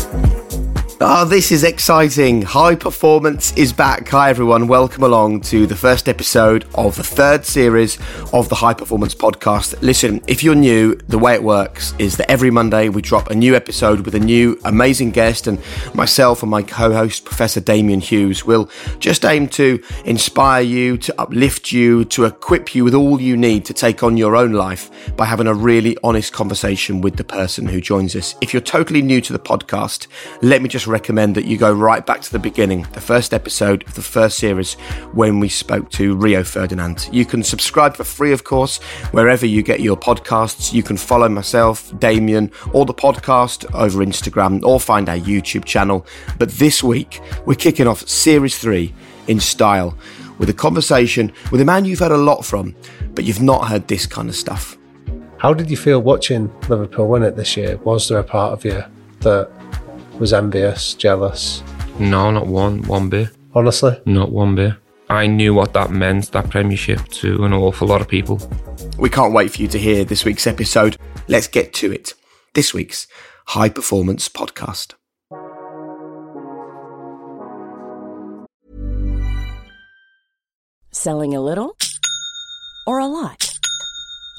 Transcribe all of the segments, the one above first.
Thank you. Oh, this is exciting. High Performance is back. Hi, everyone. Welcome along to the first episode of the third series of the High Performance podcast. Listen, if you're new, the way it works is that every Monday we drop a new episode with a new amazing guest, and myself and my co host, Professor Damian Hughes, will just aim to inspire you, to uplift you, to equip you with all you need to take on your own life by having a really honest conversation with the person who joins us. If you're totally new to the podcast, let me just recommend that you go right back to the beginning, the first episode of the first series when we spoke to Rio Ferdinand. You can subscribe for free, of course, wherever you get your podcasts. You can follow myself, Damian, or the podcast over Instagram, or find our YouTube channel. But this week, we're kicking off series three in style with a conversation with a man you've heard a lot from, but you've not heard this kind of stuff. How did you feel watching Liverpool win it this year? Was there a part of you that was envious, jealous? No, not one, one bit. Honestly? Not one bit. I knew what that meant, that Premiership, to an awful lot of people. We can't wait for you to hear this week's episode. Let's get to it. This week's High Performance Podcast. Selling a little or a lot?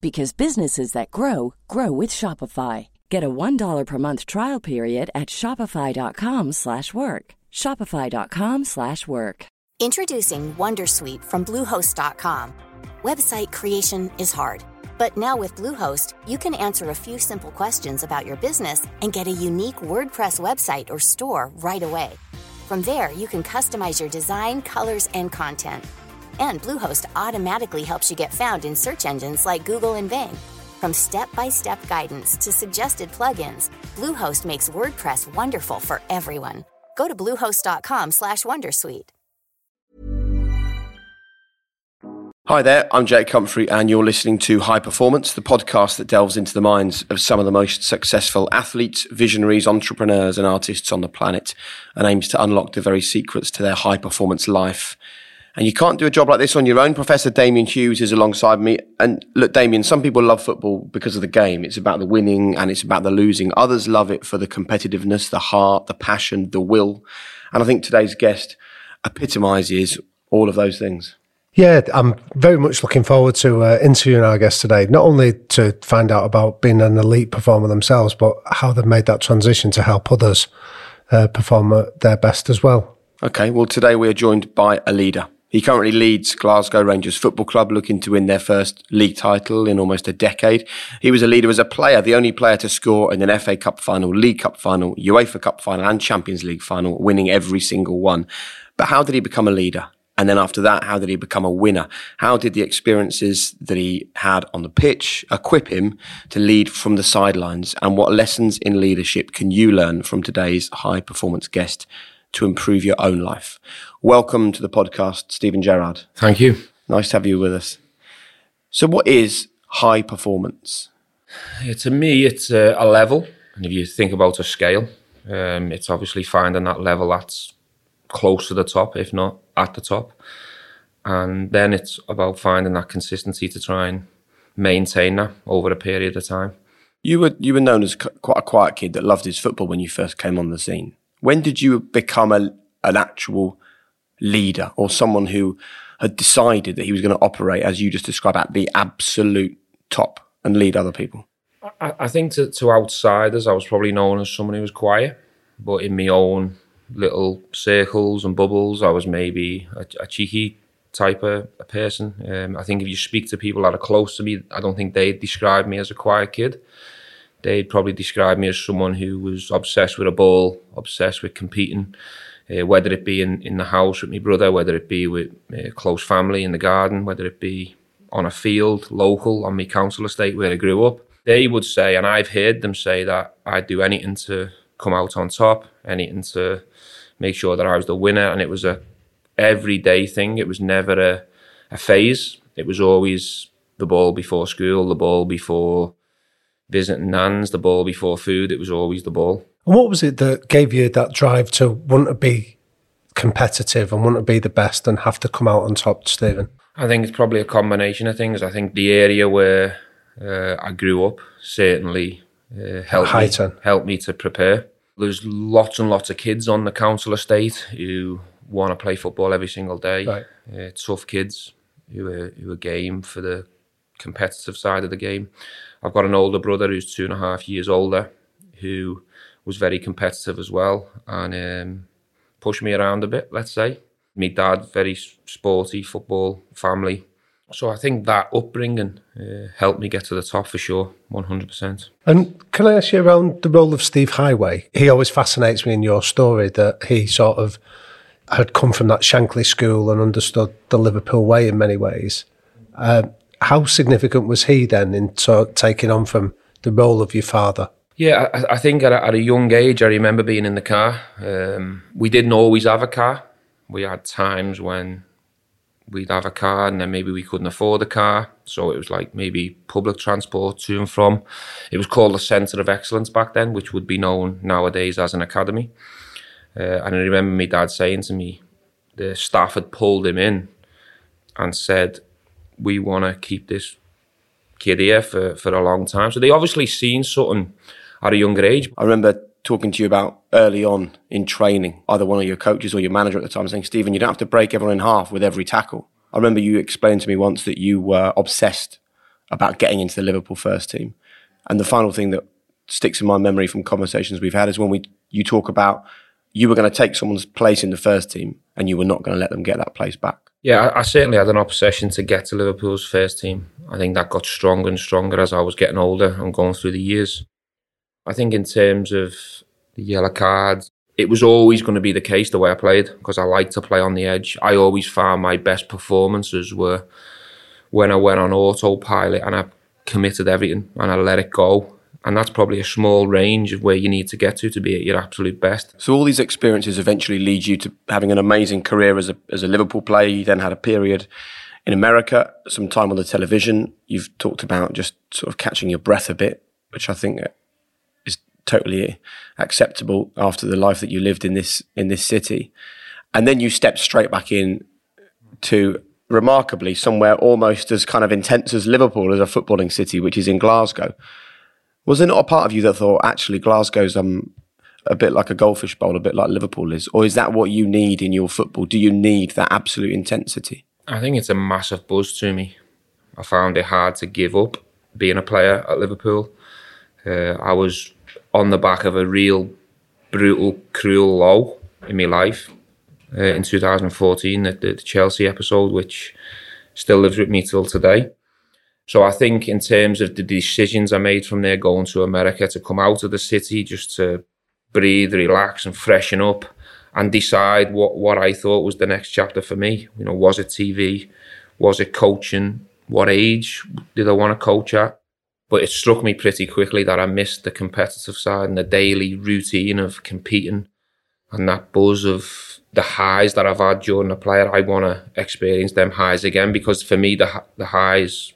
because businesses that grow grow with Shopify. Get a $1 per month trial period at shopify.com/work. shopify.com/work. Introducing Wondersuite from bluehost.com. Website creation is hard, but now with Bluehost, you can answer a few simple questions about your business and get a unique WordPress website or store right away. From there, you can customize your design, colors, and content. And Bluehost automatically helps you get found in search engines like Google and Bing. From step-by-step guidance to suggested plugins, Bluehost makes WordPress wonderful for everyone. Go to bluehost.com/wondersuite. Hi there, I'm Jake Humphrey, and you're listening to High Performance, the podcast that delves into the minds of some of the most successful athletes, visionaries, entrepreneurs, and artists on the planet, and aims to unlock the very secrets to their high performance life. And you can't do a job like this on your own. Professor Damian Hughes is alongside me. And look, Damian, some people love football because of the game. It's about the winning and it's about the losing. Others love it for the competitiveness, the heart, the passion, the will. And I think today's guest epitomizes all of those things. Yeah, I'm very much looking forward to uh, interviewing our guest today, not only to find out about being an elite performer themselves, but how they've made that transition to help others uh, perform at their best as well. Okay, well, today we are joined by a leader. He currently leads Glasgow Rangers Football Club, looking to win their first league title in almost a decade. He was a leader as a player, the only player to score in an FA Cup final, League Cup final, UEFA Cup final, and Champions League final, winning every single one. But how did he become a leader? And then after that, how did he become a winner? How did the experiences that he had on the pitch equip him to lead from the sidelines? And what lessons in leadership can you learn from today's high performance guest to improve your own life? Welcome to the podcast, Steven Gerrard. Thank you. Nice to have you with us. So, what is high performance? Yeah, to me, it's a, a level. And if you think about a scale, um, it's obviously finding that level that's close to the top, if not at the top. And then it's about finding that consistency to try and maintain that over a period of time. You were you were known as quite a quiet kid that loved his football when you first came on the scene. When did you become a, an actual leader or someone who had decided that he was going to operate as you just described at the absolute top and lead other people? I, I think to, to outsiders, I was probably known as someone who was quiet, but in my own little circles and bubbles, I was maybe a, a cheeky type of a person. Um, I think if you speak to people that are close to me, I don't think they'd describe me as a quiet kid. They'd probably describe me as someone who was obsessed with a ball, obsessed with competing, uh, whether it be in, in the house with my brother, whether it be with uh, close family in the garden, whether it be on a field, local, on my council estate where I grew up. They would say, and I've heard them say that I'd do anything to come out on top, anything to make sure that I was the winner, and it was a everyday thing. It was never a, a phase. It was always the ball before school, the ball before visiting nans, the ball before food. It was always the ball. And what was it that gave you that drive to want to be competitive and want to be the best and have to come out on top, Steven? I think it's probably a combination of things. I think the area where uh, I grew up certainly uh, helped me, helped me to prepare. There's lots and lots of kids on the council estate who want to play football every single day. Right. Uh, tough kids who are, who are game for the competitive side of the game. I've got an older brother who's two and a half years older who was very competitive as well and um, pushed me around a bit, let's say. My dad, very sporty football family. So I think that upbringing uh, helped me get to the top for sure, 100%. And can I ask you around the role of Steve Heighway? He always fascinates me in your story that he sort of had come from that Shankly school and understood the Liverpool way in many ways. Um, how significant was he then in of taking on from the role of your father? Yeah, I, I think at a, at a young age, I remember being in the car. Um, we didn't always have a car. We had times when we'd have a car and then maybe we couldn't afford a car. So it was like maybe public transport to and from. It was called the Centre of Excellence back then, which would be known nowadays as an academy. Uh, and I remember my dad saying to me, the staff had pulled him in and said, we want to keep this kid here for, for a long time. So they obviously seen something at a younger age. I remember talking to you about early on in training, either one of your coaches or your manager at the time saying, Steven, you don't have to break everyone in half with every tackle. I remember you explained to me once that you were obsessed about getting into the Liverpool first team. And the final thing that sticks in my memory from conversations we've had is when we you talk about you were going to take someone's place in the first team and you were not going to let them get that place back. Yeah, I, I certainly had an obsession to get to Liverpool's first team. I think that got stronger and stronger as I was getting older and going through the years. I think in terms of the yellow cards, it was always going to be the case the way I played because I like to play on the edge. I always found my best performances were when I went on autopilot and I committed everything and I let it go. And that's probably a small range of where you need to get to to be at your absolute best. So all these experiences eventually lead you to having an amazing career as a as a Liverpool player. You then had a period in America, some time on the television. You've talked about just sort of catching your breath a bit, which I think totally acceptable after the life that you lived in this in this city. And then you step straight back in to remarkably somewhere almost as kind of intense as Liverpool as a footballing city, which is in Glasgow. Was there not a part of you that thought actually Glasgow's um a bit like a goldfish bowl, a bit like Liverpool is, or is that what you need in your football? Do you need that absolute intensity? I think it's a massive buzz to me. I found it hard to give up being a player at Liverpool. Uh, I was on the back of a real brutal, cruel low in my life uh, in 2014, the, the Chelsea episode, which still lives with me till today. So I think in terms of the decisions I made from there going to America to come out of the city just to breathe, relax and freshen up and decide what, what I thought was the next chapter for me. You know, was it TV? Was it coaching? What age did I want to coach at? But it struck me pretty quickly that I missed the competitive side and the daily routine of competing and that buzz of the highs that I've had during the player. I want to experience them highs again because for me, the, the highs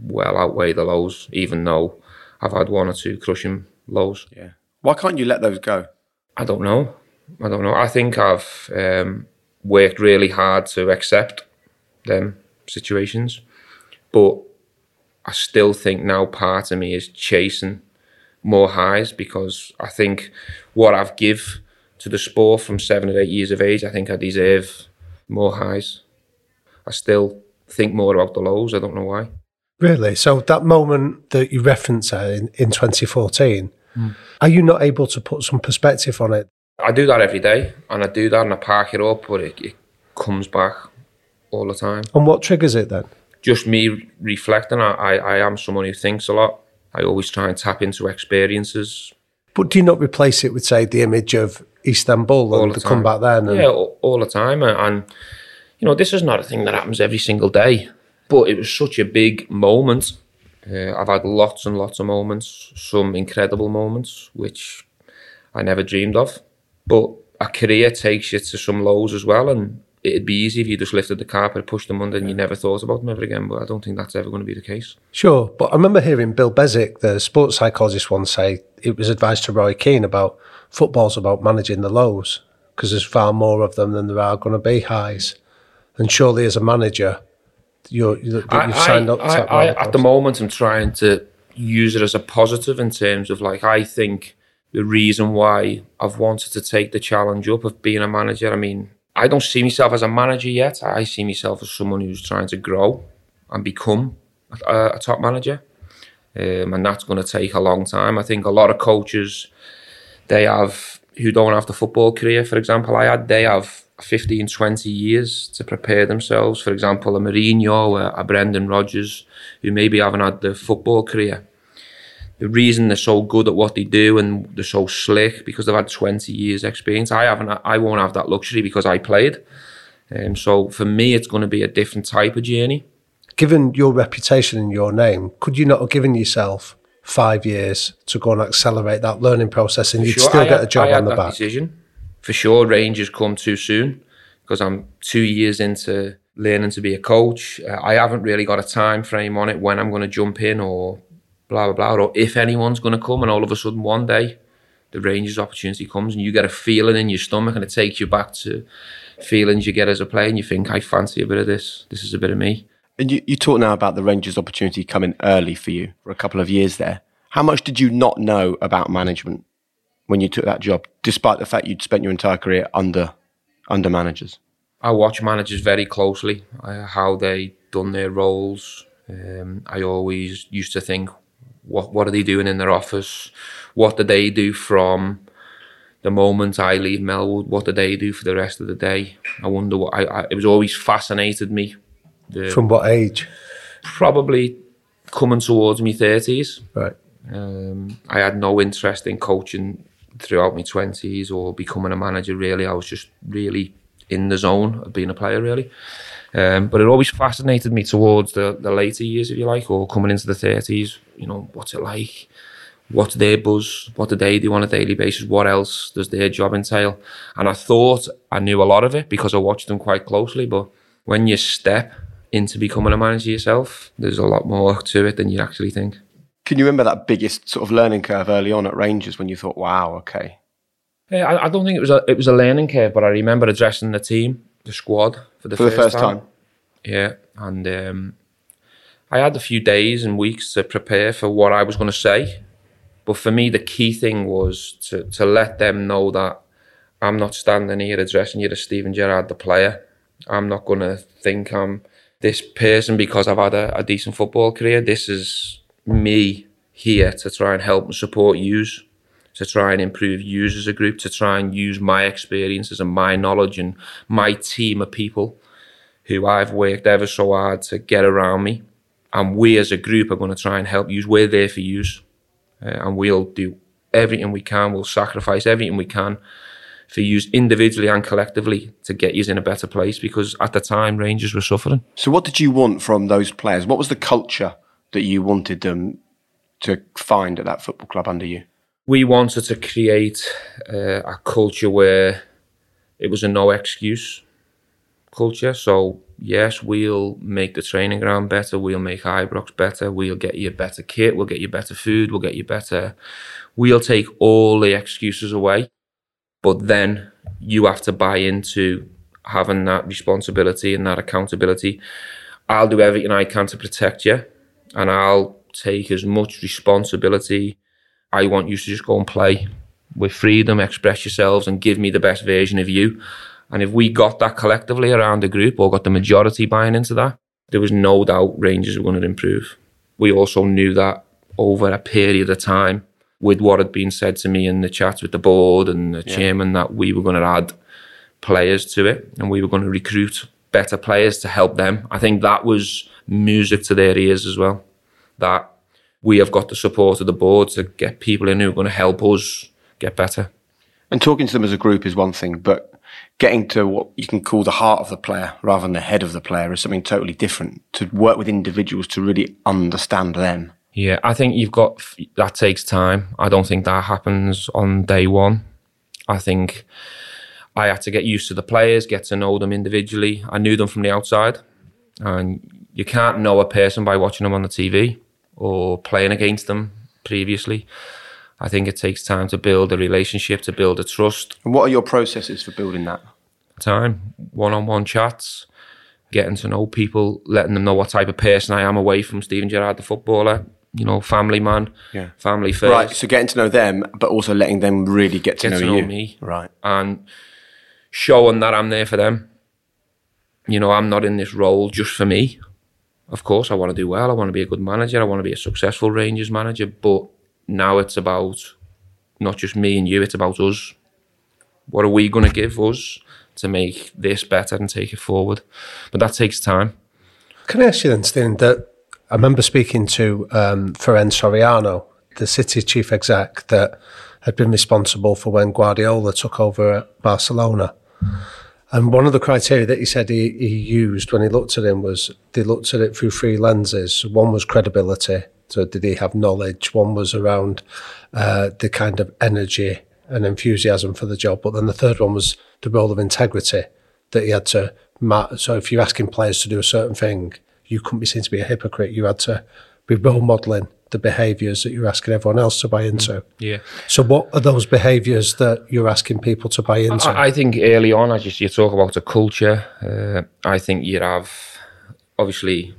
well outweigh the lows, even though I've had one or two crushing lows. Yeah. Why can't you let those go? I don't know. I don't know. I think I've um, worked really hard to accept them situations, but I still think now part of me is chasing more highs because I think what I've give to the sport from seven or eight years of age, I think I deserve more highs. I still think more about the lows. I don't know why. Really? So that moment that you reference in, in 2014, hmm. are you not able to put some perspective on it? I do that every day, and I do that, and I park it up, but it, it comes back all the time. And what triggers it then? Just me reflecting. I, I, I am someone who thinks a lot. I always try and tap into experiences. But do you not replace it with, say, the image of Istanbul All and the the come back then? And, Yeah, all, all the time. And, and, you know, this is not a thing that happens every single day, but it was such a big moment. Uh, I've had lots and lots of moments, some incredible moments, which I never dreamed of. But a career takes you to some lows as well, and it'd be easy if you just lifted the carpet, pushed them under, and you never thought about them ever again. But I don't think that's ever going to be the case. Sure, but I remember hearing Bill Beswick, the sports psychologist, once say it was advice to Roy Keane about football's about managing the lows because there's far more of them than there are going to be highs. And surely, as a manager, you're, you've I, signed I, up to I, that. I, at the moment, I'm trying to use it as a positive in terms of like I think the reason why I've wanted to take the challenge up of being a manager. I mean, I don't see myself as a manager yet. I see myself as someone who's trying to grow and become a, a top manager. Um, and that's going to take a long time. I think a lot of coaches, they have, who don't have the football career, for example, I had, they have 15, 20 years to prepare themselves. For example, a Mourinho, a, a Brendan Rodgers, who maybe haven't had the football career. The reason they're so good at what they do and they're so slick because they've had 20 years experience. I haven't, I won't have that luxury because I played. Um, so for me, it's going to be a different type of journey. Given your reputation and your name, could you not have given yourself five years to go and accelerate that learning process and For you'd sure, still I get had- a job on the back? Decision. For sure, Rangers come too soon because I'm two years into learning to be a coach. Uh, I haven't really got a time frame on it when I'm going to jump in or blah blah blah, or if anyone's going to come. And all of a sudden, one day, the Rangers opportunity comes, and you get a feeling in your stomach, and it takes you back to feelings you get as a player, and you think, I fancy a bit of this. This is a bit of me. And you, you talk now about the Rangers opportunity coming early for you for a couple of years there. How much did you not know about management when you took that job, despite the fact you'd spent your entire career under under managers? I watch managers very closely, uh, how they done their roles. Um, I always used to think, what what are they doing in their office? What do they do from the moment I leave Melwood? What do they do for the rest of the day? I wonder what I, I it was always fascinated me. The, From what age? probably coming towards me thirties. Right. Um, I had no interest in coaching throughout my twenties or becoming a manager. Really, I was just really in the zone of being a player. Really, um, but it always fascinated me towards the, the later years, if you like, or coming into the thirties. You know, what's it like? What's their buzz? What do they do on a daily basis? What else does their job entail? And I thought I knew a lot of it because I watched them quite closely. But when you step into becoming a manager yourself, there's a lot more to it than you actually think. Can you remember that biggest sort of learning curve early on at Rangers when you thought, "Wow, okay, Yeah, I, I don't think it was a it was a learning curve, but I remember addressing the team, the squad for the, for the first, first time"? Yeah, and um, I had a few days and weeks to prepare for what I was going to say. But for me, the key thing was to to let them know that I'm not standing here addressing you as Steven Gerrard, the player. I'm not going to think I'm this person because I've had a, a decent football career. This is me here to try and help and support yous to try and improve yous as a group, to try and use my experiences and my knowledge and my team of people who I've worked ever so hard to get around me. And we as a group are going to try and help yous. We're there for yous. Uh, and we'll do everything we can. We'll sacrifice everything we can for yous individually and collectively to get yous in a better place because at the time Rangers were suffering. So, what did you want from those players? What was the culture that you wanted them to find at that football club under you? We wanted to create uh, a culture where it was a no excuse culture. So yes, we'll make the training ground better. We'll make Ibrox better. We'll get you a better kit. We'll get you better food. We'll get you better. We'll take all the excuses away. But then you have to buy into having that responsibility and that accountability. I'll do everything I can to protect you, and I'll take as much responsibility. I want you to just go and play with freedom, express yourselves, and give me the best version of you. And if we got that collectively around the group or got the majority buying into that, there was no doubt Rangers were going to improve. We also knew that over a period of time, with what had been said to me in the chats with the board and the chairman, that we were going to add players to it and we were going to recruit better players to help them. I think that was music to their ears as well. That we have got the support of the board to get people in who are going to help us get better. And talking to them as a group is one thing, but getting to what you can call the heart of the player rather than the head of the player is something totally different. To work with individuals to really understand them. Yeah, I think you've got that takes time. I don't think that happens on day one. I think I had to get used to the players, get to know them individually. I knew them from the outside, and you can't know a person by watching them on the TV or playing against them previously. I think it takes time to build a relationship, to build a trust. And what are your processes for building that? Time, one on one chats, getting to know people, letting them know what type of person I am away from Steven Gerrard, the footballer. You know, family man, Yeah. family first. Right, so getting to know them, but also letting them really get to Get know to know you. me. Right. and showing that I'm there for them. You know, I'm not in this role just for me. Of course, I want to do well. I want to be a good manager. I want to be a successful Rangers manager. But now it's about not just me and you, it's about us. What are we going to give us to make this better and take it forward? But that takes time. Can I ask you then, Steven, that I remember speaking to um, Ferran Soriano, the City chief exec that had been responsible for when Guardiola took over at Barcelona. And one of the criteria that he said he, he used when he looked at him was they looked at it through three lenses. One was credibility. So did he have knowledge? One was around uh, the kind of energy and enthusiasm for the job. But then the third one was the role of integrity that he had to. So if you're asking players to do a certain thing, you couldn't be seen to be a hypocrite. You had to be role modelling the behaviours that you're asking everyone else to buy into. Yeah. So what are those behaviours that you're asking people to buy into? I, I think early on, as you, you talk about a culture, uh, I think you'd have obviously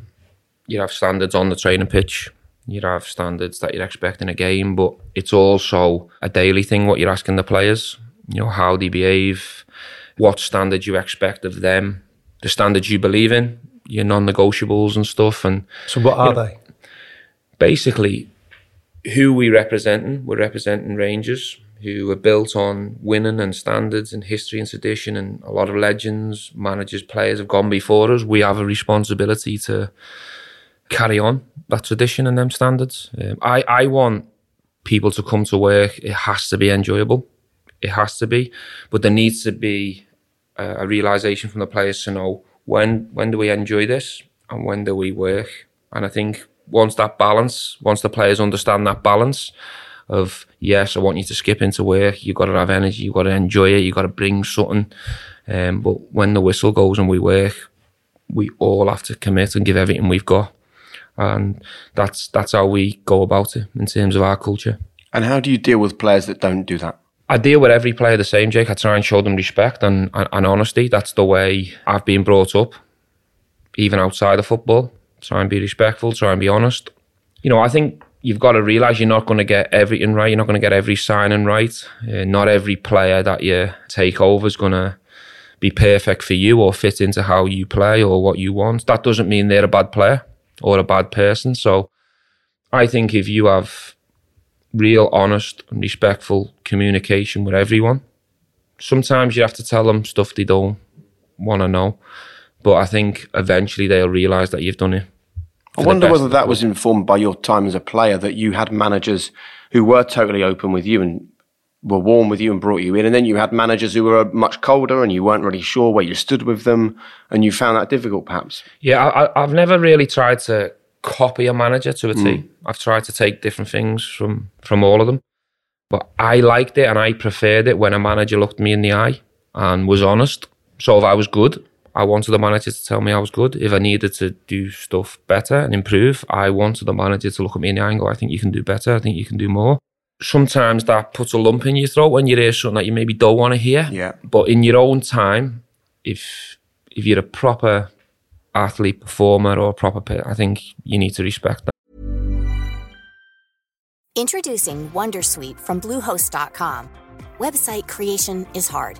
you'd have standards on the training pitch. You'd have standards that you'd expect in a game, but it's also a daily thing. What you're asking the players, you know, how they behave, what standards you expect of them, the standards you believe in, your non-negotiables and stuff, and so what are they? Basically who we representing. We're representing Rangers who are built on winning and standards and history and tradition and a lot of legends, managers, players have gone before us. We have a responsibility to carry on that tradition and them standards. Um, I, I want people to come to work. It has to be enjoyable. It has to be, but there needs to be a, a realization from the players to know when when do we enjoy this and when do we work. And I think once that balance, once the players understand that balance of yes, I want you to skip into work. you've got to have energy. you've got to enjoy it. you've got to bring something. Um, but when the whistle goes and we work, we all have to commit and give everything we've got. And that's that's how we go about it in terms of our culture. And how do you deal with players that don't do that? I deal with every player the same, Jake. I try and show them respect and, and, and honesty. That's the way I've been brought up, even outside of football. Try and be respectful, try and be honest. You know, I think you've got to realise you're not going to get everything right. You're not going to get every signing right. Uh, not every player that you take over is going to be perfect for you or fit into how you play or what you want. That doesn't mean they're a bad player or a bad person. So I think if you have real, honest, and respectful communication with everyone. Sometimes you have to tell them stuff they don't want to know, but I think eventually they'll realise that you've done it. I wonder whether that was informed by your time as a player that you had managers who were totally open with you and were warm with you and brought you in, and then you had managers who were uh, much colder and you weren't really sure where you stood with them, and you found that difficult, perhaps. Yeah, I, I- I've never really tried to copy a manager to a mm. T. I've tried to take different things from from all of them, but I liked it and I preferred it when a manager looked me in the eye and was honest. So if I was good, I wanted the manager to tell me I was good. If I needed to do stuff better and improve, I wanted the manager to look at me in the eye and go, "I think you can do better. I think you can do more." Sometimes that puts a lump in your throat when you hear something that you maybe don't want to hear. Yeah. But in your own time, if if you're a proper athlete, performer, or a proper, pe- I think you need to respect that. Introducing Wondersuite from Bluehost.com. Website creation is hard,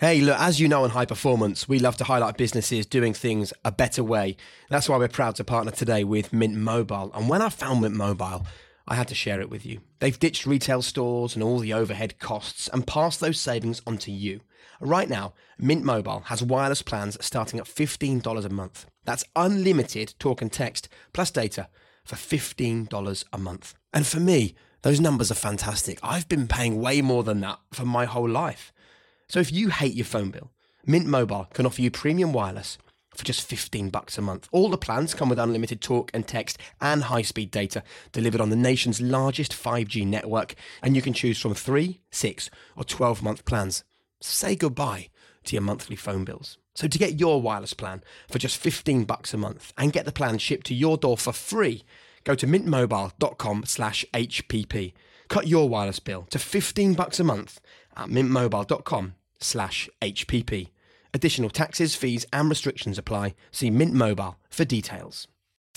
Hey, look, as you know in high performance, we love to highlight businesses doing things a better way. That's why we're proud to partner today with Mint Mobile. And when I found Mint Mobile, I had to share it with you. They've ditched retail stores and all the overhead costs and passed those savings on to you. Right now, Mint Mobile has wireless plans starting at $15 a month. That's unlimited talk and text plus data for $15 a month. And for me, those numbers are fantastic. I've been paying way more than that for my whole life. So if you hate your phone bill, Mint Mobile can offer you premium wireless for just 15 bucks a month. All the plans come with unlimited talk and text and high-speed data delivered on the nation's largest 5G network, and you can choose from 3, 6, or 12-month plans. Say goodbye to your monthly phone bills. So to get your wireless plan for just 15 bucks a month and get the plan shipped to your door for free, go to mintmobile.com slash HPP. Cut your wireless bill to 15 bucks a month at mintmobile.com slash HPP. Additional taxes, fees, and restrictions apply. See Mint Mobile for details.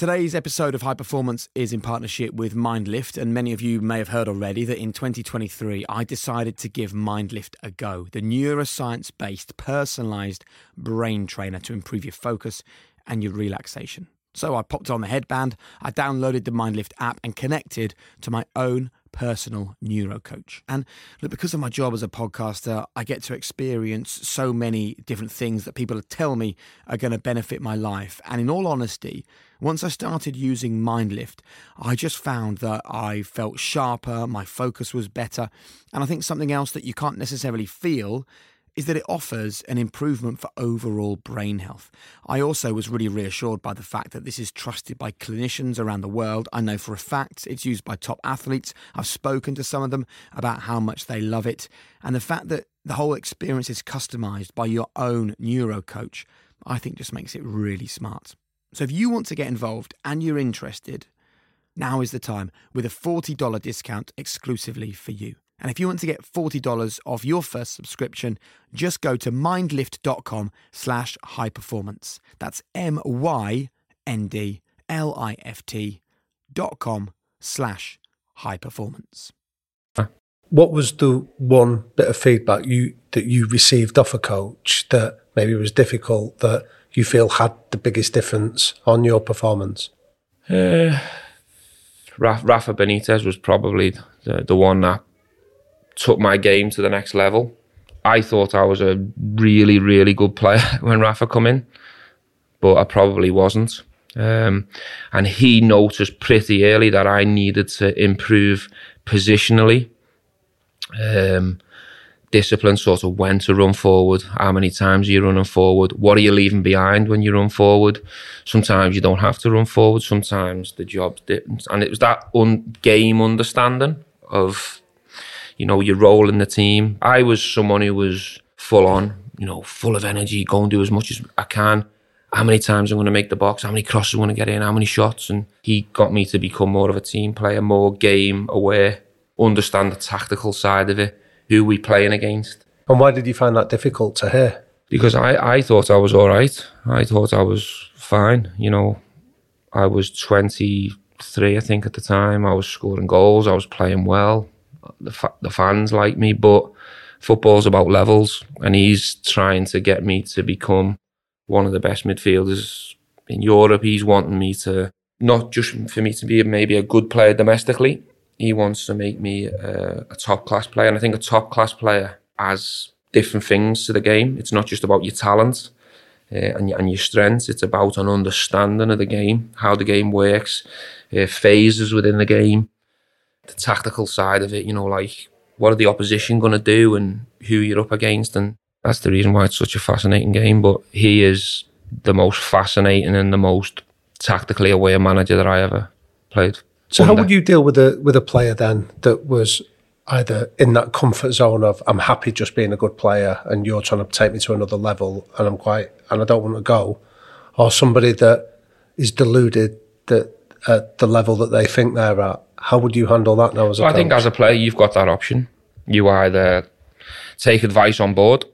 Today's episode of High Performance is in partnership with Myndlift, and many of you may have heard already that in 2023 I decided to give Myndlift a go, the neuroscience based, personalized brain trainer to improve your focus and your relaxation. So I popped on the headband, I downloaded the Myndlift app, and connected to my own personal neuro coach. And look, because of my job as a podcaster, I get to experience so many different things that people tell me are going to benefit my life. And in all honesty, once I started using Myndlift, I just found that I felt sharper, my focus was better. And I think something else that you can't necessarily feel is that it offers an improvement for overall brain health. I also was really reassured by the fact that this is trusted by clinicians around the world. I know for a fact it's used by top athletes. I've spoken to some of them about how much they love it. And the fact that the whole experience is customized by your own neuro coach, I think just makes it really smart. So if you want to get involved and you're interested, now is the time with a $40 discount exclusively for you. And if you want to get $40 off your first subscription, just go to myndlift.com slash high performance. That's M-Y-N-D-L-I-F-T dot com slash high performance. What was the one bit of feedback you that you received off a coach that maybe was difficult that you feel had the biggest difference on your performance? Uh, Rafa Benitez was probably the, the one that took my game to the next level. I thought I was a really, really good player when Rafa come in, but I probably wasn't. Um, and he noticed pretty early that I needed to improve positionally. Um, discipline, sort of when to run forward, how many times are you running forward, what are you leaving behind when you run forward. Sometimes you don't have to run forward, sometimes the job's different. And it was that un- game understanding of you know, your role in the team. I was someone who was full on, you know, full of energy, go and do as much as I can. How many times I'm going to make the box, how many crosses I'm going to get in, how many shots. And he got me to become more of a team player, more game aware, understand the tactical side of it, who we playing against. And why did you find that difficult to hear? Because I, I thought I was all right. I thought I was fine. You know, I was 23, I think, at the time. I was scoring goals. I was playing well the, fa- the fans like me, but football's about levels, and he's trying to get me to become one of the best midfielders in Europe. He's wanting me to not just for me to be maybe a good player domestically. He wants to make me a, a top class player, and I think a top class player has different things to the game. It's not just about your talent. Uh, and, and your strengths. It's about an understanding of the game, how the game works, uh, phases within the game, the tactical side of it, you know, like what are the opposition going to do and who you're up against. And that's the reason why it's such a fascinating game. But he is the most fascinating and the most tactically aware manager that I ever played. So, under. how would you deal with a with a player then that was either in that comfort zone of I'm happy just being a good player and you're trying to take me to another level and I'm quite and I don't want to go, or somebody that is deluded that at the level that they think they're at how would you handle that now as a I think as a player, you've got that option. You either take advice on board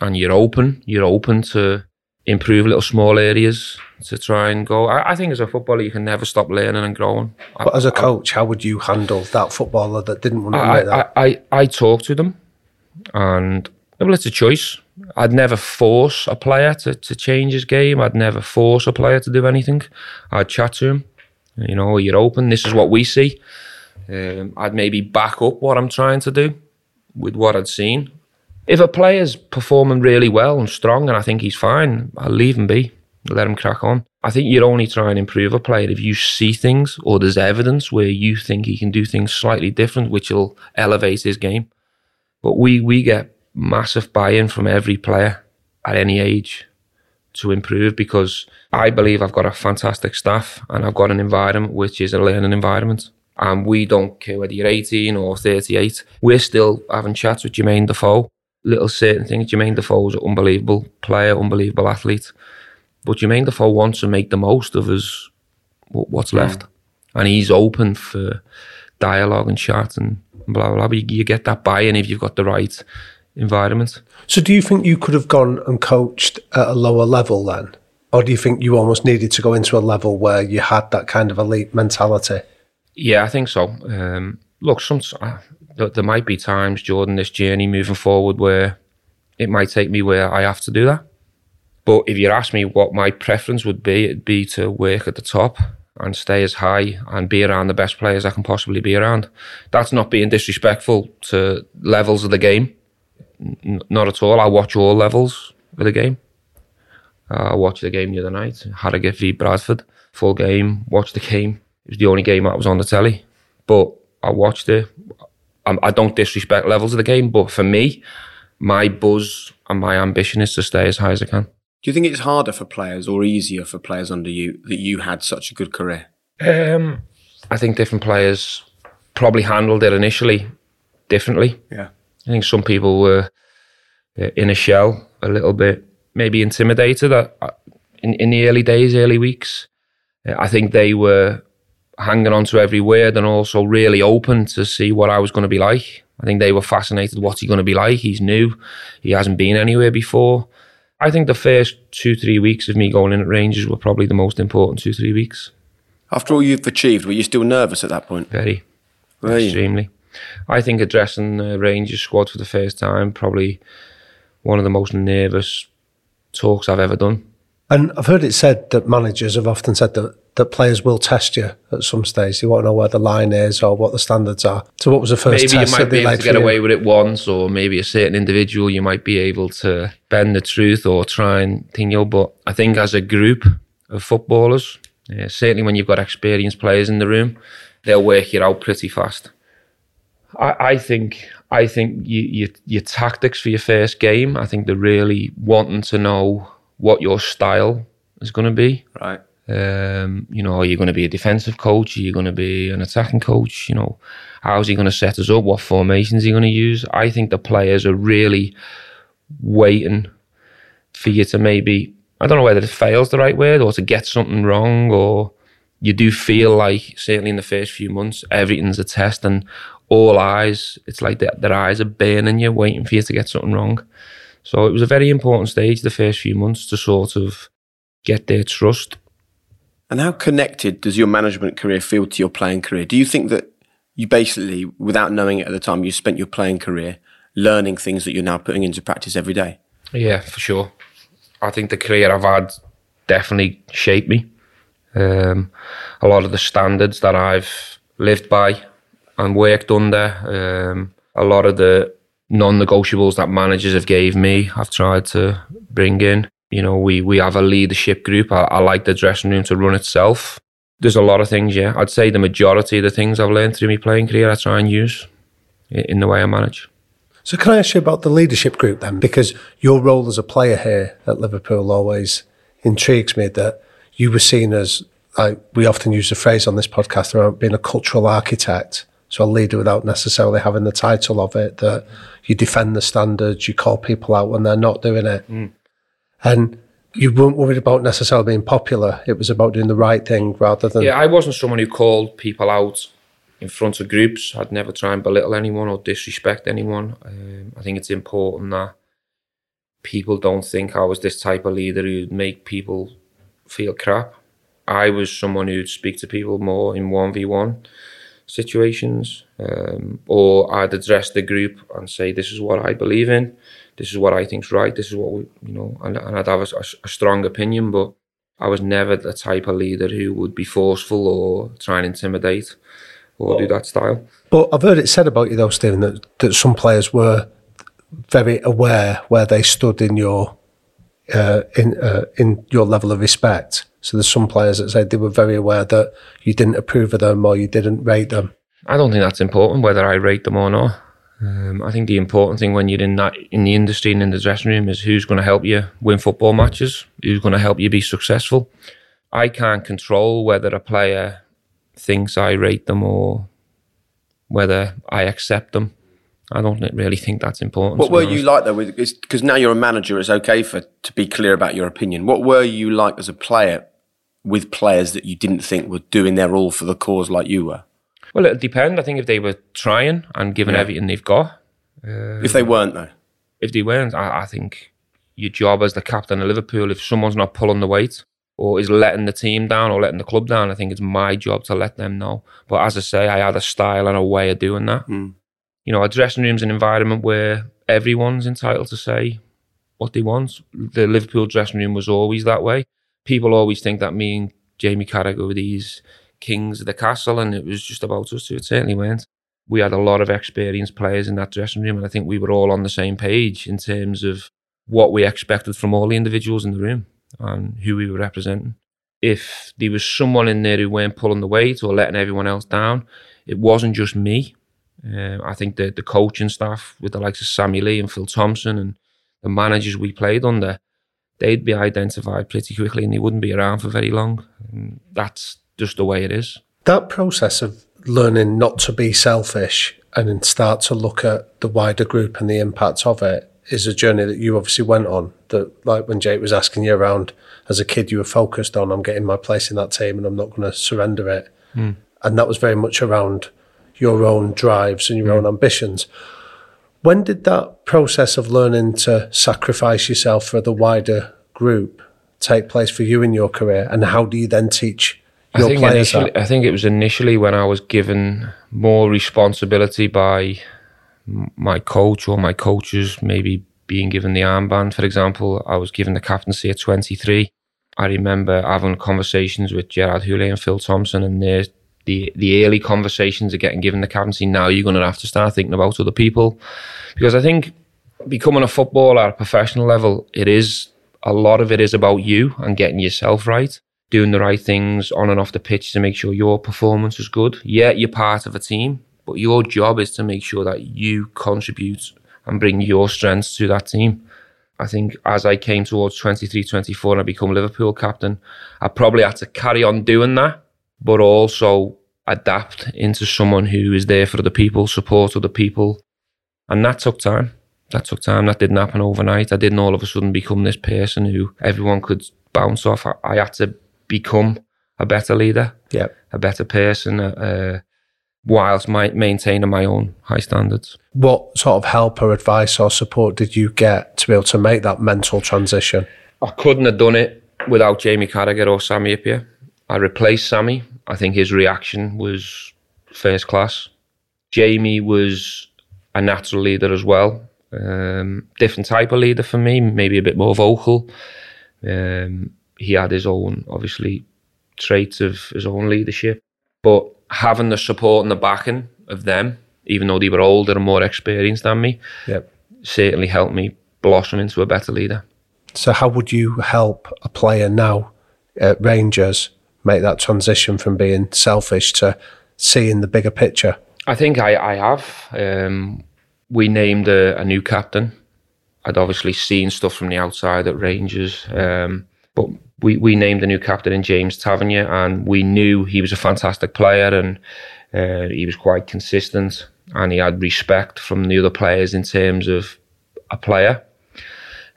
and you're open, you're open to improve little small areas to try and go. I, I think as a footballer, you can never stop learning and growing. But I, as a coach, how would you handle that footballer that didn't want to I, that? I, I, I talk to them and well, it's a choice. I'd never force a player to, to change his game. I'd never force a player to do anything. I'd chat to him you know, you're open. This is what we see. Um, I'd maybe back up what I'm trying to do with what I'd seen, If a player's performing really well and strong and I think he's fine, I'll leave him be, let him crack on. I think you'd only try and improve a player if you see things or there's evidence where you think he can do things slightly different, which will elevate his game. But we, we get massive buy in from every player at any age to improve because I believe I've got a fantastic staff and I've got an environment which is a learning environment. And we don't care whether you're 18 or 38. We're still having chats with Jermaine Defoe. Little certain things. Jermaine Defoe's an unbelievable player, unbelievable athlete. But Jermaine Defoe wants to make the most of his what's left, and he's open for dialogue and chat and blah blah. blah. But you, you get that buy-in if you've got the right environment. So, do you think you could have gone and coached at a lower level then, or do you think you almost needed to go into a level where you had that kind of elite mentality? Yeah, I think so. Um, look, some uh, there might be times, Jordan, this journey moving forward where it might take me where I have to do that. But if you ask me what my preference would be, it'd be to work at the top and stay as high and be around the best players I can possibly be around. That's not being disrespectful to levels of the game. N- not at all. I watch all levels of the game. Uh, I watched the game the other night, Harrogate v Bradford, full game, watched the game. It was the only game that was on the telly, but I watched it. I, I don't disrespect levels of the game, but for me, my buzz and my ambition is to stay as high as I can. Do you think it's harder for players or easier for players under you that you had such a good career? Um, I think different players probably handled it initially differently. Yeah. I think some people were uh, in a shell a little bit, maybe intimidated in, in the early days, early weeks. Uh, I think they were hanging on to every word and also really open to see what I was going to be like. I think they were fascinated. What's he going to be like? He's new. He hasn't been anywhere before. I think the first two, three weeks of me going in at Rangers were probably the most important two, three weeks. After all you've achieved, were you still nervous at that point? Very. You? extremely. I think addressing the Rangers squad for the first time, probably one of the most nervous talks I've ever done. And I've heard it said that managers have often said that, that players will test you at some stage. They want to know where the line is or what the standards are. So, what was the first maybe you test might be able to get you? away with it once, or maybe a certain individual you might be able to bend the truth or try and thing you. But I think as a group of footballers, yeah, certainly when you've got experienced players in the room, they'll work it out pretty fast. I, I think I think you, you, your tactics for your first game. I think they're really wanting to know what your style is going to be. Right. Um, you know, are you going to be a defensive coach? Are you going to be an attacking coach? You know, how's he going to set us up? What formations are he going to use? I think the players are really waiting for you to maybe, I don't know whether it fails the right word or to get something wrong or you do feel like, certainly in the first few months, everything's a test and all eyes, it's like their, their eyes are burning you, waiting for you to get something wrong. So it was a very important stage the first few months to sort of get their trust And how connected does your management career feel to your playing career? Do you think that you basically, without knowing it at the time, you spent your playing career learning things that you're now putting into practice every day? Yeah, for sure. I think the career I've had definitely shaped me. Um, a lot of the standards that I've lived by and worked under, um, a lot of the non-negotiables that managers have gave me, I've tried to bring in. You know, we we have a leadership group. I, I like the dressing room to run itself. There's a lot of things, yeah. I'd say the majority of the things I've learned through my playing career, I try and use in the way I manage. So, can I ask you about the leadership group then? Because your role as a player here at Liverpool always intrigues me that you were seen as, like, we often use the phrase on this podcast about being a cultural architect. So, a leader without necessarily having the title of it, that you defend the standards, you call people out when they're not doing it. And you weren't worried about necessarily being popular. It was about doing the right thing rather than. Yeah, I wasn't someone who called people out in front of groups. I'd never try and belittle anyone or disrespect anyone. Um, I think it's important that people don't think I was this type of leader who'd make people feel crap. I was someone who'd speak to people more in 1v1 situations, um, or I'd address the group and say, This is what I believe in, this is what I think's right, this is what we, you know, and, and I'd have a, a strong opinion, but I was never the type of leader who would be forceful or try and intimidate or do that style. But I've heard it said about you though, Steven, that, that some players were very aware where they stood in your uh, in uh, in your level of respect. So there's some players that said they were very aware that you didn't approve of them or you didn't rate them. I don't think that's important whether I rate them or not. Um, I think the important thing when you're in that in the industry and in the dressing room is who's going to help you win football matches, who's going to help you be successful. I can't control whether a player thinks I rate them or whether I accept them. I don't really think that's important. What were you like though? Because now you're a manager, it's okay for to be clear about your opinion. What were you like as a player with players that you didn't think were doing their all for the cause like you were? Well, it depends. I think if they were trying and giving yeah. everything they've got. Uh, if they weren't, though? If they weren't, I, I, think your job as the captain of Liverpool, if someone's not pulling the weight or is letting the team down or letting the club down, I think it's my job to let them know. But as I say, I had a style and a way of doing that. Mm. You know, a dressing room's an environment where everyone's entitled to say what they want. The Liverpool dressing room was always that way. People always think that me and Jamie Carragher were these kings of the castle, and it was just about us two. It certainly weren't. We had a lot of experienced players in that dressing room, and I think we were all on the same page in terms of what we expected from all the individuals in the room and who we were representing. If there was someone in there who weren't pulling the weight or letting everyone else down, it wasn't just me. Uh, I think the the coaching staff with the likes of Sammy Lee and Phil Thompson and the managers we played under, they'd be identified pretty quickly and they wouldn't be around for very long. And that's just the way it is. That process of learning not to be selfish and then start to look at the wider group and the impact of it is a journey that you obviously went on. That, like when Jake was asking you around as a kid, you were focused on, I'm getting my place in that team and I'm not going to surrender it. Mm. And that was very much around your own drives and your mm. own ambitions. When did that process of learning to sacrifice yourself for the wider group take place for you in your career? And how do you then teach I think initially, I think it was initially when I was given more responsibility by my coach or my coaches, maybe being given the armband. For example, I was given the captaincy at 23. I remember having conversations with Gerard Houllier and Phil Thompson, and the the the early conversations are getting given the captaincy. Now you're going to have to start thinking about other people, because I think becoming a footballer at a professional level, it is a lot of it is about you and getting yourself right doing the right things on and off the pitch to make sure your performance is good. Yeah, you're part of a team, but your job is to make sure that you contribute and bring your strengths to that team. I think as I came towards 23, 24 and I become Liverpool captain, I probably had to carry on doing that, but also adapt into someone who is there for other people, support other people. And that took time. That took time. That didn't happen overnight. I didn't all of a sudden become this person who everyone could bounce off. I, I had to become a better leader, yeah, a better person, uh, whilst my, maintaining my own high standards. What sort of help or advice or support did you get to be able to make that mental transition? I couldn't have done it without Jamie Carragher or Sami Hyypiä. I replaced Sami. I think his reaction was first class. Jamie was a natural leader as well. Um, different type of leader for me, maybe a bit more vocal. Um, he had his own, obviously, traits of his own leadership. But having the support and the backing of them, even though they were older and more experienced than me, yep. certainly helped me blossom into a better leader. So, how would you help a player now at Rangers make that transition from being selfish to seeing the bigger picture? I think I, I have. Um, we named a, a, new captain. I'd obviously seen stuff from the outside at Rangers. Um, but we, we named a new captain in James Tavernier, and we knew he was a fantastic player and uh, he was quite consistent and he had respect from the other players in terms of a player.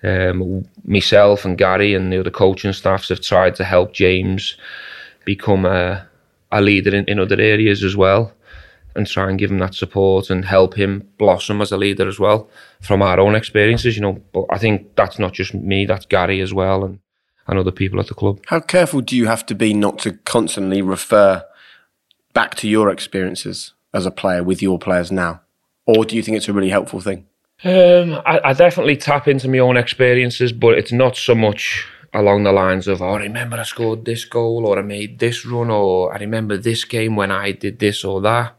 Um, myself and Gary and the other coaching staffs have tried to help James become a, a leader in, in other areas as well and try and give him that support and help him blossom as a leader as well from our own experiences, you know. But I think that's not just me, that's Gary as well. And and other people at the club. How careful do you have to be not to constantly refer back to your experiences as a player with your players now? Or do you think it's a really helpful thing? Um, I, I, definitely tap into my own experiences, but it's not so much along the lines of, oh, I remember I scored this goal, or I made this run, or I remember this game when I did this or that.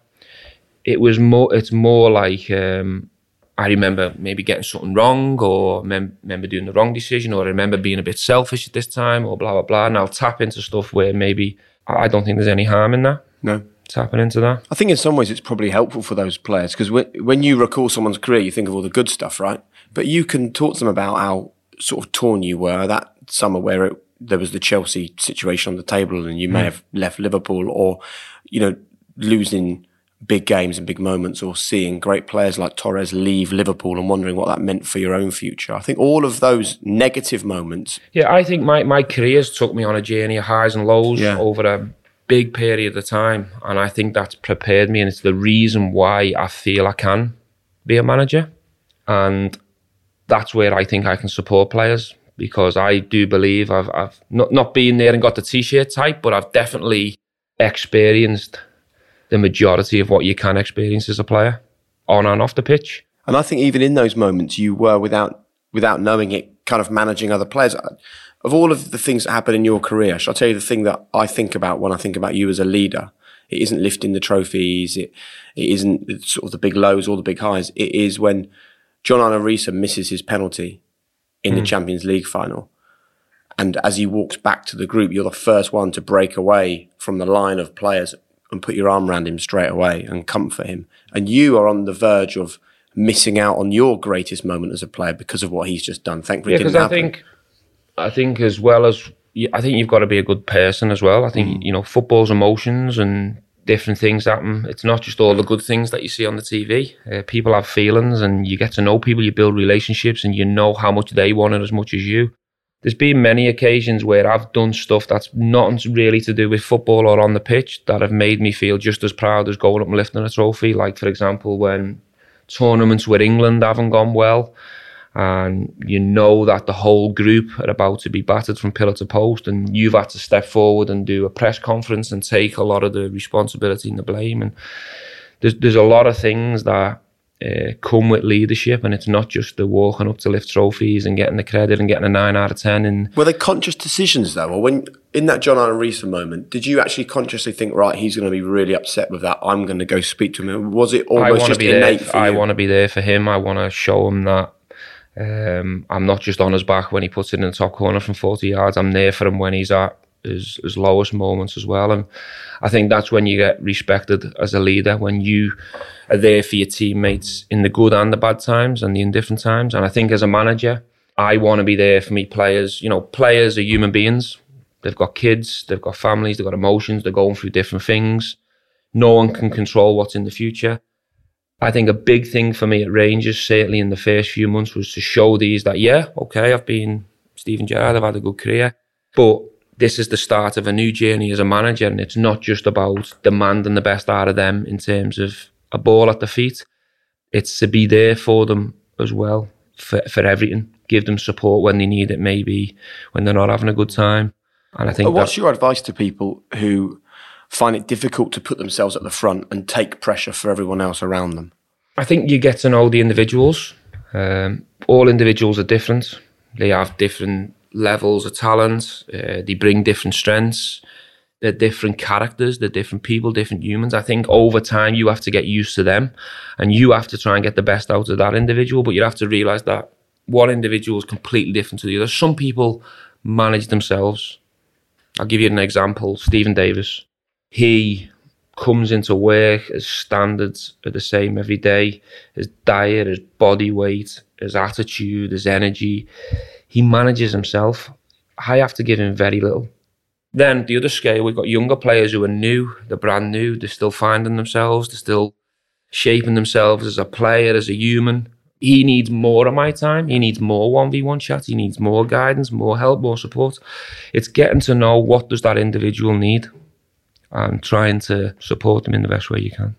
It was more. It's more like um, I remember maybe getting something wrong or mem- remember doing the wrong decision or I remember being a bit selfish at this time or blah, blah, blah. And I'll tap into stuff where maybe I don't think there's any harm in that. No. Tapping into that. I think in some ways it's probably helpful for those players because when, when you recall someone's career, you think of all the good stuff, right? But you can talk to them about how sort of torn you were that summer where it, there was the Chelsea situation on the table and you may hmm. have left Liverpool or, you know, losing big games and big moments or seeing great players like Torres leave Liverpool and wondering what that meant for your own future. I think all of those negative moments. Yeah, I think my, my careers took me on a journey of highs and lows Yeah. over a big period of time. And I think that's prepared me and it's the reason why I feel I can be a manager. And that's where I think I can support players because I do believe I've, I've not, not been there and got the t-shirt type, but I've definitely experienced the majority of what you can experience as a player on and off the pitch. And I think even in those moments, you were without without knowing it, kind of managing other players. Of all of the things that happen in your career, shall I tell you the thing that I think about when I think about you as a leader? It isn't lifting the trophies. It it isn't sort of the big lows or the big highs. It is when John Arne Riise misses his penalty in the hmm. Champions League final. And as he walks back to the group, you're the first one to break away from the line of players and put your arm around him straight away and comfort him. And you are on the verge of missing out on your greatest moment as a player because of what he's just done. Thankfully, Yeah, because I happen. think, I think as well as I think you've got to be a good person as well. I think hmm. you know football's emotions and different things happen. It's not just all the good things that you see on the TV. Uh, people have feelings, and you get to know people. You build relationships, and you know how much they want it as much as you. There's been many occasions where I've done stuff that's not really to do with football or on the pitch that have made me feel just as proud as going up and lifting a trophy. Like for example, when tournaments with England haven't gone well, and you know that the whole group are about to be battered from pillar to post, and you've had to step forward and do a press conference and take a lot of the responsibility and the blame. And there's there's a lot of things that uh, come with leadership, and it's not just the walking up to lift trophies and getting the credit and getting a nine out of ten. And Were they conscious decisions though, or when in that John Arne Riise moment, did you actually consciously think, right, he's going to be really upset with that? I'm going to go speak to him. Was it almost just innate I want to be there for him. I want to show him that um, I'm not just on his back when he puts it in the top corner from 40 yards. I'm there for him when he's at his, his lowest moments as well. And I think that's when you get respected as a leader, when you are there for your teammates in the good and the bad times and the indifferent times. And I think as a manager, I want to be there for me players. You know, players are human beings. They've got kids, they've got families, they've got emotions, they're going through different things. No one can control what's in the future. I think a big thing for me at Rangers, certainly in the first few months, was to show these that, yeah, okay, I've been Steven Gerrard, I've had a good career, but this is the start of a new journey as a manager, and it's not just about demanding the best out of them in terms of a ball at the feet. It's to be there for them as well, for, for everything. Give them support when they need it, maybe when they're not having a good time. And I think what's your advice to people who find it difficult to put themselves at the front and take pressure for everyone else around them? I think you get to know the individuals. Um, all individuals are different. They have different levels of talent. Uh, they bring different strengths. They're different characters. They're different people, different humans. I think over time you have to get used to them, and you have to try and get the best out of that individual. But you have to realize that one individual is completely different to the other. Some people manage themselves. I'll give you an example. Steven Davis. He comes into work, his standards are the same every day. His diet, his body weight, his attitude, his energy. He manages himself. I have to give him very little. Then the other scale, we've got younger players who are new, they're brand new, they're still finding themselves, they're still shaping themselves as a player, as a human. He needs more of my time. He needs more 1v1 chats. He needs more guidance, more help, more support. It's getting to know what does that individual need and trying to support them in the best way you can.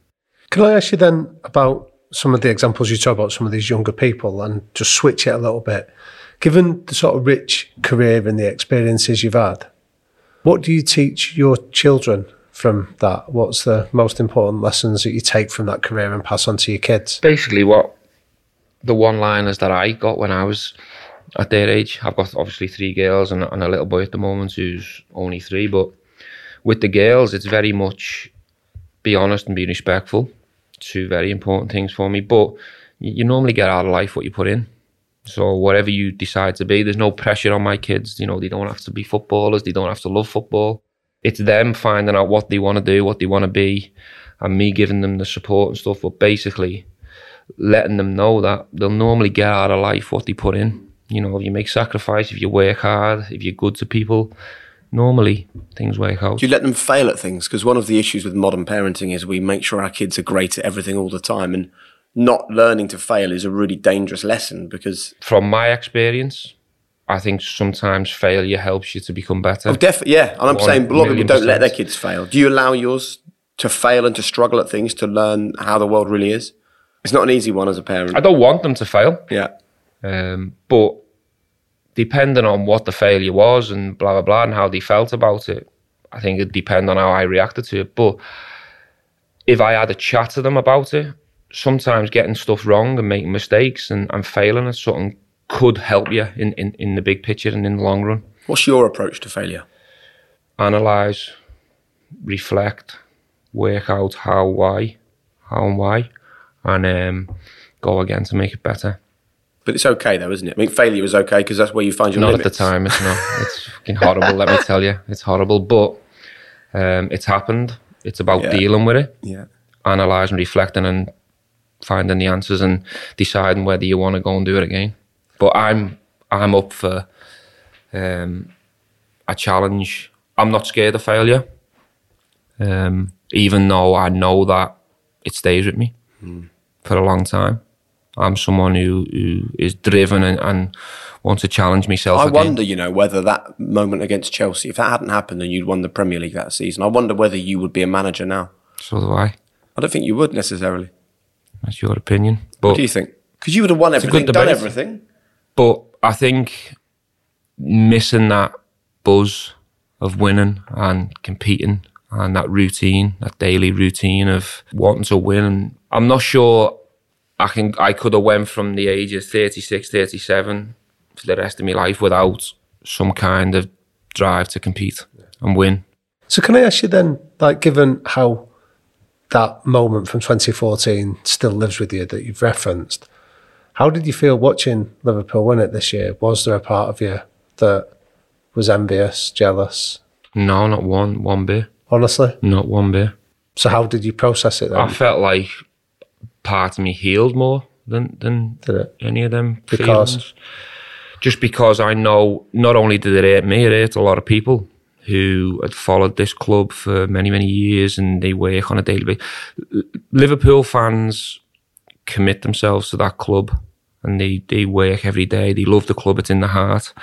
Can I ask you then about some of the examples you talk about, some of these younger people, and just switch it a little bit? Given the sort of rich career and the experiences you've had, what do you teach your children from that? What's the most important lessons that you take from that career and pass on to your kids? Basically, what the one liners that I got when I was at their age, I've got obviously three girls and, and a little boy at the moment who's only three, but with the girls, it's very much be honest and be respectful. Two very important things for me. But you normally get out of life what you put in. So whatever you decide to be, there's no pressure on my kids. You know, they don't have to be footballers. They don't have to love football. It's them finding out what they want to do, what they want to be, and me giving them the support and stuff. But basically, letting them know that they'll normally get out of life what they put in. You know, if you make sacrifice, if you work hard, if you're good to people, normally things work out. Do you let them fail at things? Because one of the issues with modern parenting is we make sure our kids are great at everything all the time, and not learning to fail is a really dangerous lesson because From my experience, I think sometimes failure helps you to become better. oh, definitely, yeah. And I'm saying a lot of people don't let their kids fail. Do you allow yours to fail and to struggle at things to learn how the world really is? It's not an easy one as a parent. I don't want them to fail. yeah, Um, but depending on what the failure was and blah blah blah and how they felt about it, I think it'd depend on how I reacted to it. But if I had a chat to them about it, sometimes getting stuff wrong and making mistakes and, and failing at something could help you in, in, in the big picture and in the long run. what's your approach to failure? Analyze, reflect, work out how, why, how and why, and um, go again to make it better. But it's okay though, isn't it? I mean, failure is okay because that's where you find your Not limits. at the time. It's not. It's fucking horrible. let me tell you, it's horrible. But um, it's happened. It's about Yeah. dealing with it, Yeah. analysing, reflecting, and finding the answers and deciding whether you want to go and do it again. But I'm I'm up for um, a challenge. I'm not scared of failure, um, even though I know that it stays with me for a long time. I'm someone who, who is driven and, and wants to challenge myself. I again. wonder, you know, whether that moment against Chelsea, if that hadn't happened and you'd won the Premier League that season, I wonder whether you would be a manager now. So do I. I don't think you would necessarily. That's your opinion. What do you think? Because you would have won everything, done everything. but I think missing that buzz of winning and competing and that routine, that daily routine of wanting to win. I'm not sure I can I could have went from the age of 36, 37 for the rest of my life without some kind of drive to compete and win. So can I ask you then, like, given how that moment from 2014 still lives with you that you've referenced, how did you feel watching Liverpool win it this year? Was there a part of you that was envious, jealous? No, not one one bit. Honestly, Not one bit. so how did you process it then? I felt like part of me healed more than than any of them Because? feelings. Just because I know not only did it hurt me, it hurt a lot of people who had followed this club for many, many years and they work on a daily basis. Liverpool fans commit themselves to that club and they, they work every day. They love the club, it's in the heart.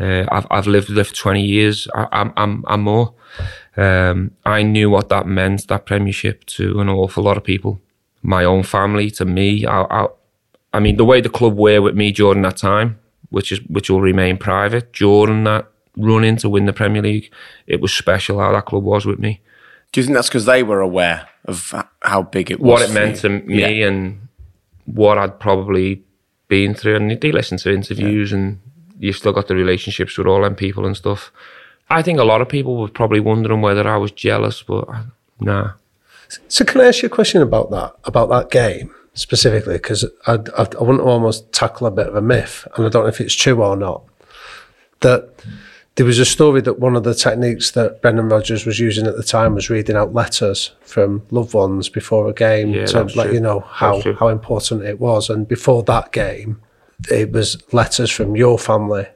Uh, I've, I've lived there for 20 years. I, I'm, I'm, I'm more. Um, I knew what that meant, that premiership, to an awful lot of people. My own family, to me. I, I, I mean, the way the club were with me during that time, which is which will remain private, during that run in to win the Premier League, it was special how that club was with me. Do you think that's because they were aware of how big it was? What it meant you? to me and what I'd probably been through. And they listen to interviews and you've still got the relationships with all them people and stuff. I think a lot of people were probably wondering whether I was jealous, but uh, nah. So can I ask you a question about that, about that game specifically? Because I, I, I want to almost tackle a bit of a myth, and I don't know if it's true or not. That there was a story that one of the techniques that Brendan Rodgers was using at the time was reading out letters from loved ones before a game Yeah, to let true. you know how, how important it was. And before that game, it was letters from your family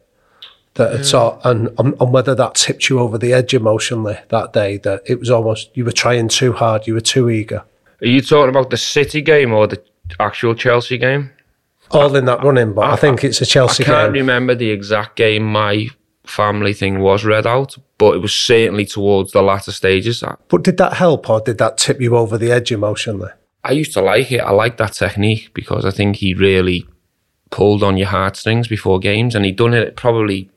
that had taught, and, and, and whether that tipped you over the edge emotionally that day, that it was almost, you were trying too hard, you were too eager. Are you talking about the City game or the actual Chelsea game? All in that running, but I, think it's a Chelsea game. I can't game. remember the exact game my family thing was read out, but it was certainly towards the latter stages. But did that help or did that tip you over the edge emotionally? I used to like it. I like that technique because I think he really pulled on your heartstrings before games, and he'd done it probably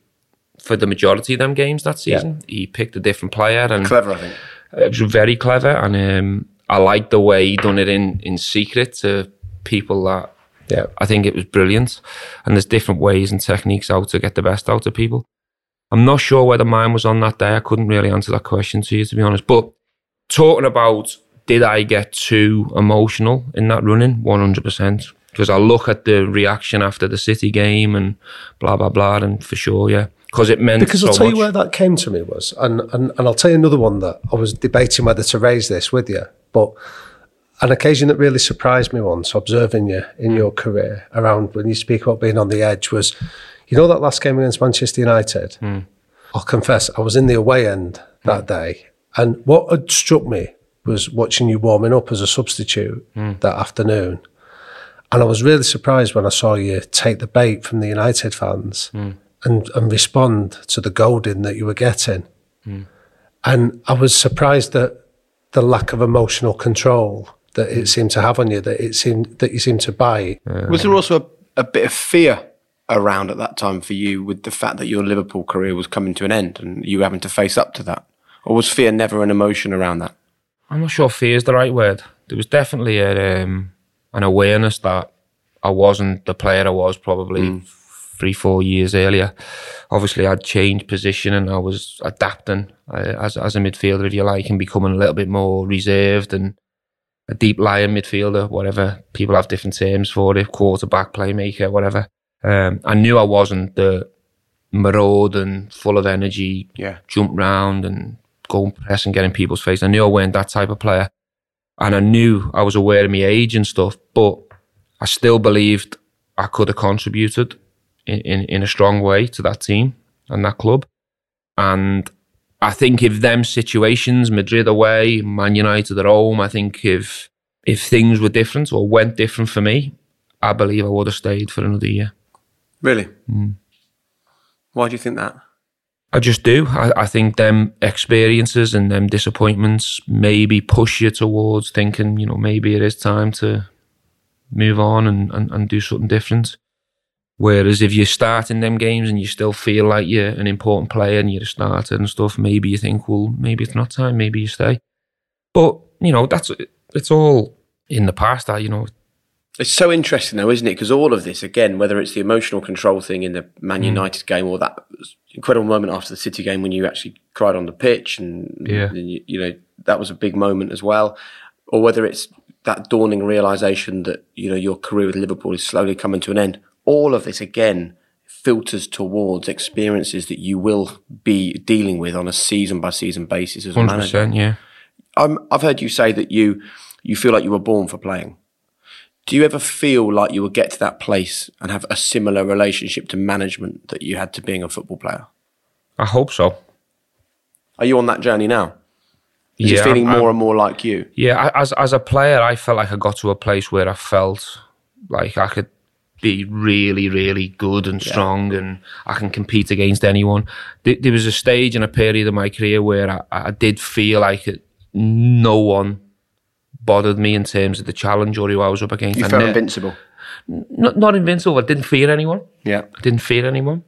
for the majority of them games that season. He picked a different player, and Clever, I think. it was very clever. And um, I liked the way he done it in in secret to people that Yeah. I think it was brilliant. And there's different ways and techniques how to get the best out of people. I'm not sure whether mine was on that day. I couldn't really answer that question to you, to be honest. But talking about did I get too emotional in that running? 100%. Because I look at the reaction after the City game and blah blah blah, and for sure, yeah, because it meant Because so I'll tell much. you where that came to me was, and, and, and I'll tell you another one that I was debating whether to raise this with you, but an occasion that really surprised me once, observing you in your career around when you speak about being on the edge, was you know that last game against Manchester United? Hmm. I'll confess, I was in the away end that hmm. day, and what had struck me was watching you warming up as a substitute hmm. that afternoon. And I was really surprised when I saw you take the bait from the United fans and, and respond to the goading that you were getting. Hmm. And I was surprised that the lack of emotional control that it hmm. seemed to have on you, that it seemed that you seemed to buy. Was there also a, a bit of fear around at that time for you with the fact that your Liverpool career was coming to an end and you having to face up to that? Or was fear never an emotion around that? I'm not sure fear is the right word. There was definitely a, um, an awareness that I wasn't the player I was probably hmm. Three, four years earlier. Obviously, I'd changed position and I was adapting uh, as, as a midfielder, if you like, and becoming a little bit more reserved and a deep lying midfielder, whatever. People have different terms for it, quarterback, playmaker, whatever. Um, I knew I wasn't the maraude and full of energy, Yeah. jump round and go and press and get in people's face. I knew I weren't that type of player. And I knew I was aware of my age and stuff, but I still believed I could have contributed in, in, in a strong way to that team and that club. And I think if them situations, Madrid away, Man United at home, I think if if things were different or went different for me, I believe I would have stayed for another year. Really? Mm. Why do you think that? I just do. I, I think them experiences and them disappointments maybe push you towards thinking, you know, maybe it is time to move on and, and, and do something different. Whereas if you start in them games and you still feel like you're an important player and you're a starter and stuff, maybe you think, well, maybe it's not time, maybe you stay. But, you know, that's it's all in the past. I, you know, It's so interesting, though, isn't it? Because all of this, again, whether it's the emotional control thing in the Man mm. United game or that incredible moment after the City game when you actually cried on the pitch, and, Yeah. and you, you know that was a big moment as well, or whether it's that dawning realization that you know your career with Liverpool is slowly coming to an end. All of this, again, filters towards experiences that you will be dealing with on a season by season basis as a manager. yeah. I'm, I've heard you say that you you feel like you were born for playing. Do you ever feel like you will get to that place and have a similar relationship to management that you had to being a football player? I hope so. Are you on that journey now? Is yeah, it feeling more I'm- and more like you? Yeah, I- as as a player, I felt like I got to a place where I felt like I could be really, really good and strong, and I can compete against anyone. There, there was a stage and a period of my career where I, I did feel like it, no one bothered me in terms of the challenge or who I was up against. You felt ne- invincible. not, not invincible. I didn't fear anyone. Yeah. I didn't fear anyone.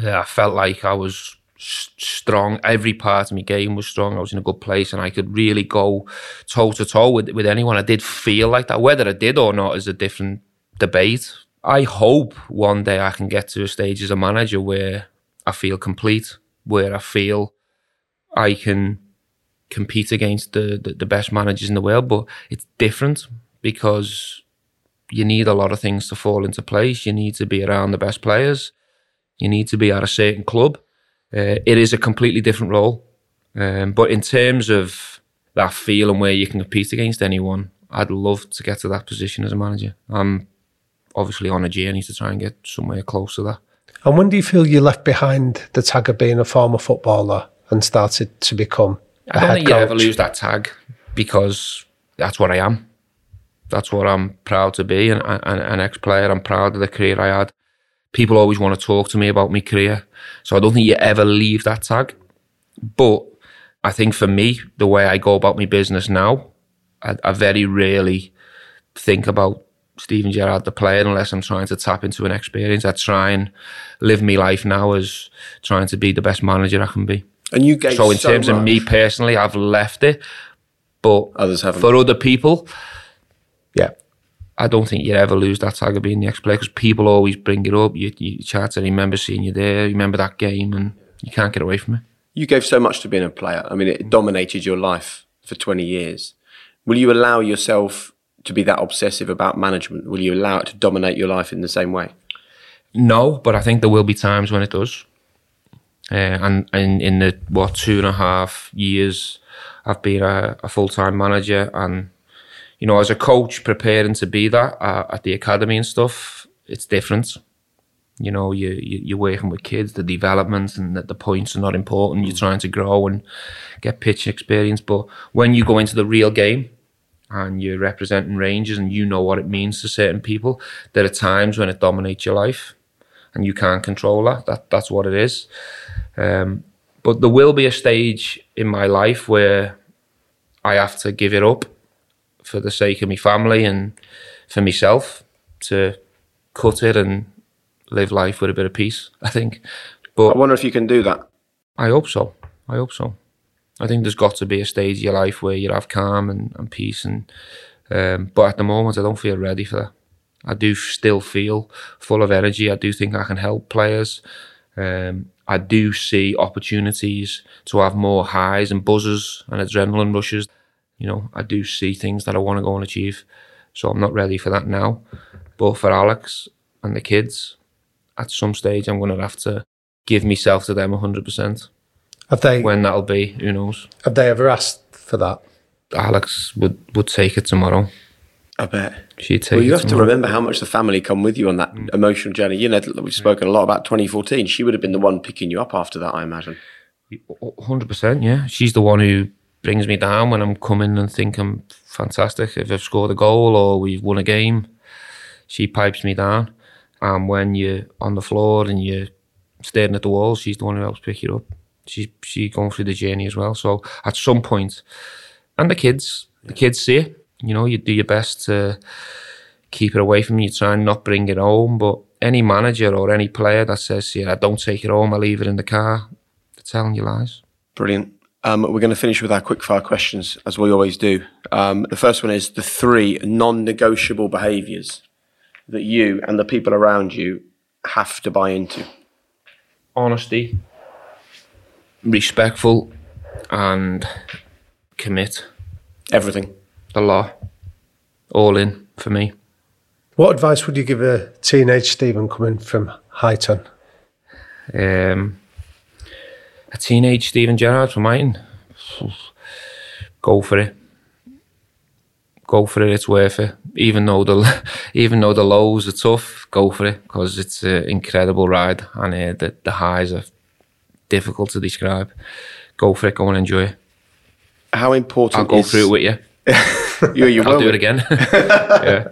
Yeah, I felt like I was s- strong. Every part of my game was strong. I was in a good place, and I could really go toe to toe with with anyone. I did feel like that. Whether I did or not is a different debate. I hope one day I can get to a stage as a manager where I feel complete, where I feel I can compete against the, the, the best managers in the world. But it's different because you need a lot of things to fall into place. You need to be around the best players. You need to be at a certain club. Uh, it is a completely different role. Um, but in terms of that feeling where you can compete against anyone, I'd love to get to that position as a manager. I'm obviously on a journey to try and get somewhere close to that. And when do you feel you left behind the tag of being a former footballer and started to become I don't think you ever lose that tag because that's what I am. That's what I'm proud to be, and an, an ex-player. I'm proud of the career I had. People always want to talk to me about my career, so I don't think you ever leave that tag. But I think for me, the way I go about my business now, I, I very rarely think about Steven Gerrard, the player, unless I'm trying to tap into an experience. I try and live my life now as trying to be the best manager I can be. And you gave So in terms of me personally, I've left it. But Others haven't. for other people, Yeah. I don't think you ever lose that tag of being the ex-player because people always bring it up. You, you chat to remember seeing you there, you remember that game, and you can't get away from it. You gave so much to being a player. I mean, it dominated your life for 20 years. Will you allow yourself to be that obsessive about management? Will you allow it to dominate your life in the same way? No, but I think there will be times when it does. Uh, and, and in the what two and a half years I've been a, a full time manager, and you know, as a coach, preparing to be that uh, at the academy and stuff, it's different. You know, you, you you're working with kids, the development and the, the points are not important. You're trying to grow and get pitch experience, but when you go into the real game, and you're representing Rangers and you know what it means to certain people, there are times when it dominates your life and you can't control that. That that's what it is. Um, but there will be a stage in my life where I have to give it up for the sake of my family and for myself to cut it and live life with a bit of peace. I think. But I wonder if you can do that. I hope so. I hope so. I think there's got to be a stage of your life where you have calm and, and peace and um, but at the moment I don't feel ready for that. I do still feel full of energy. I do think I can help players. Um, I do see opportunities to have more highs and buzzes and adrenaline rushes. You know, I do see things that I want to go and achieve. So I'm not ready for that now. But for Alex and the kids, at some stage I'm going to have to give myself to them 100%. Have they When that'll be, who knows? have they ever asked for that? Alex would, would take it tomorrow. I bet. She'd take Well, you it have to remember how much the family come with you on that mm. emotional journey. You know, we've spoken a lot about 2014. She would have been the one picking you up after that, I imagine. Hundred percent, yeah. She's the one who brings me down when I'm coming and think I'm fantastic. If I've scored a goal or we've won a game, she pipes me down. And when you're on the floor and you're staring at the wall, she's the one who helps pick you up. She's she going through the journey as well. So at some point, and the kids, the kids see it. You know, you do your best to keep it away from you, try and not bring it home. But any manager or any player that says, "Yeah, I don't take it home, I leave it in the car," they're telling you lies. Brilliant. Um, we're going to finish with our quickfire questions, as we always do. Um, the first one is the three non negotiable behaviours that you and the people around you have to buy into. honesty, respectful, and commit Everything. the law. All in for me. What advice would you give a teenage Steven coming from Huyton? Um, a teenage Steven Gerrard from Huyton. Go for it. Go for it. It's worth it. Even though the even though the lows are tough, go for it because it's an incredible ride and uh, the the highs are difficult to describe. Go for it. Go and enjoy it. How important I'll go is, through it with you. You, you I'll will do it again. yeah.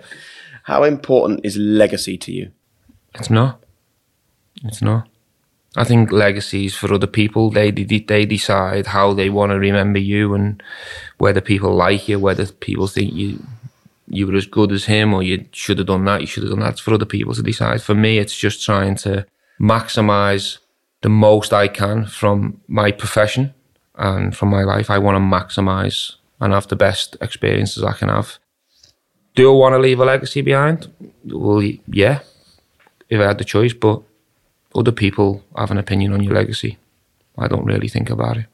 How important is legacy to you? It's not. It's not. I think legacies for other people. They they, they decide how they want to remember you and whether people like you, whether people think you you were as good as him or you should have done that. You should have done that. It's for other people to decide. For me, it's just trying to maximize the most I can from my profession and from my life. I want to maximize and have the best experiences I can have. Do I want to leave a legacy behind? Well, yeah, if I had the choice, but other people have an opinion on your legacy. I don't really think about it.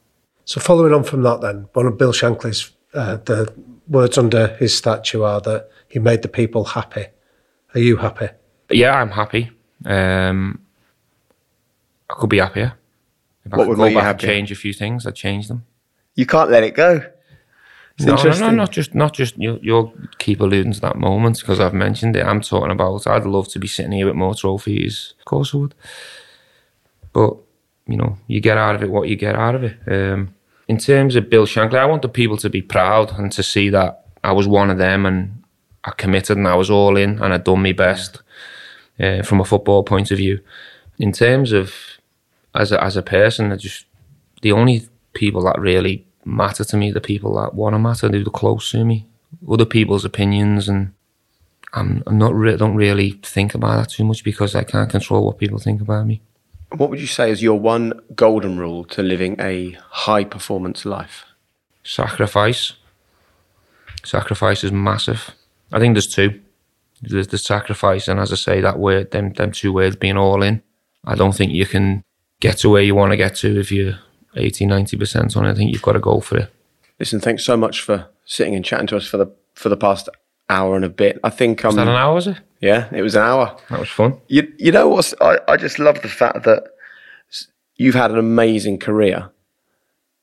So following on from that, then one of Bill Shankly's uh, the words under his statue are that he made the people happy. Are you happy? Yeah, I'm happy. Um, I could be happier. If I could would go back and change a few things, I'd change them. You can't let it go. It's no, no, no, not just not just you. You'll keep alluding to that moment because I've mentioned it. I'm talking about. I'd love to be sitting here with more trophies. Of course, I would. But you know, you get out of it what you get out of it. Um, in terms of Bill Shankly, I want the people to be proud and to see that I was one of them and I committed and I was all in and I'd done my best uh, from a football point of view. In terms of as a, as a person, I just the only people that really matter to me, the people that want to matter, they're the close to me. Other people's opinions, and I'm, I'm not re- don't really think about that too much because I can't control what people think about me. What would you say is your one golden rule to living a high performance life? Sacrifice. Sacrifice is massive. I think there's two. There's the sacrifice, and as I say, that word, them, them two words being all in. I don't think you can get to where you want to get to if you're 80, 90% on it. I think you've got to go for it. Listen, thanks so much for sitting and chatting to us for the for the past hour and a bit. I think um, Is that an hour, was it? yeah, it was an hour. That was fun. You you know what? I, I just love the fact that you've had an amazing career,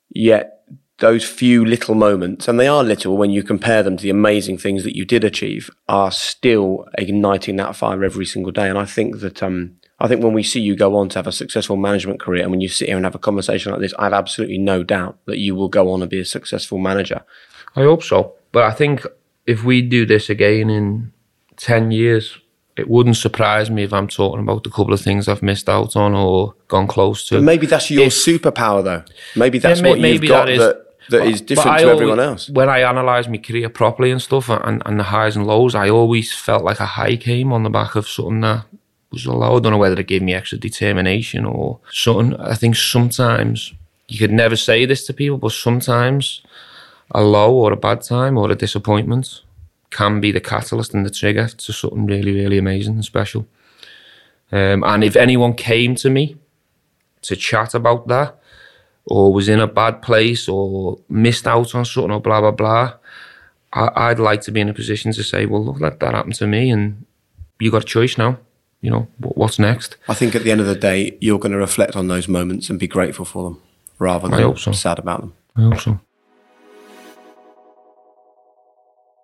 yet those few little moments, and they are little when you compare them to the amazing things that you did achieve, are still igniting that fire every single day. And I think that um, I think when we see you go on to have a successful management career, and when you sit here and have a conversation like this, I have absolutely no doubt that you will go on and be a successful manager. I hope so. But I think if we do this again in 10 years, it wouldn't surprise me if I'm talking about the couple of things I've missed out on or gone close to. But maybe that's your If- superpower, though. Maybe that's Yeah, what you've maybe got that is- that, that but- is different to always- everyone else. When I analyse my career properly and stuff and, and the highs and lows, I always felt like a high came on the back of something that was a low. I don't know whether it gave me extra determination or something. I think sometimes you could never say this to people, but sometimes a low or a bad time or a disappointment can be the catalyst and the trigger to something really, really amazing and special. Um, and if anyone came to me to chat about that, or was in a bad place, or missed out on something, or blah blah blah, I, I'd like to be in a position to say, well, look, that that happened to me, and you got a choice now. You know, what's next? I think at the end of the day, you're going to reflect on those moments and be grateful for them rather than so. sad about them. I hope so.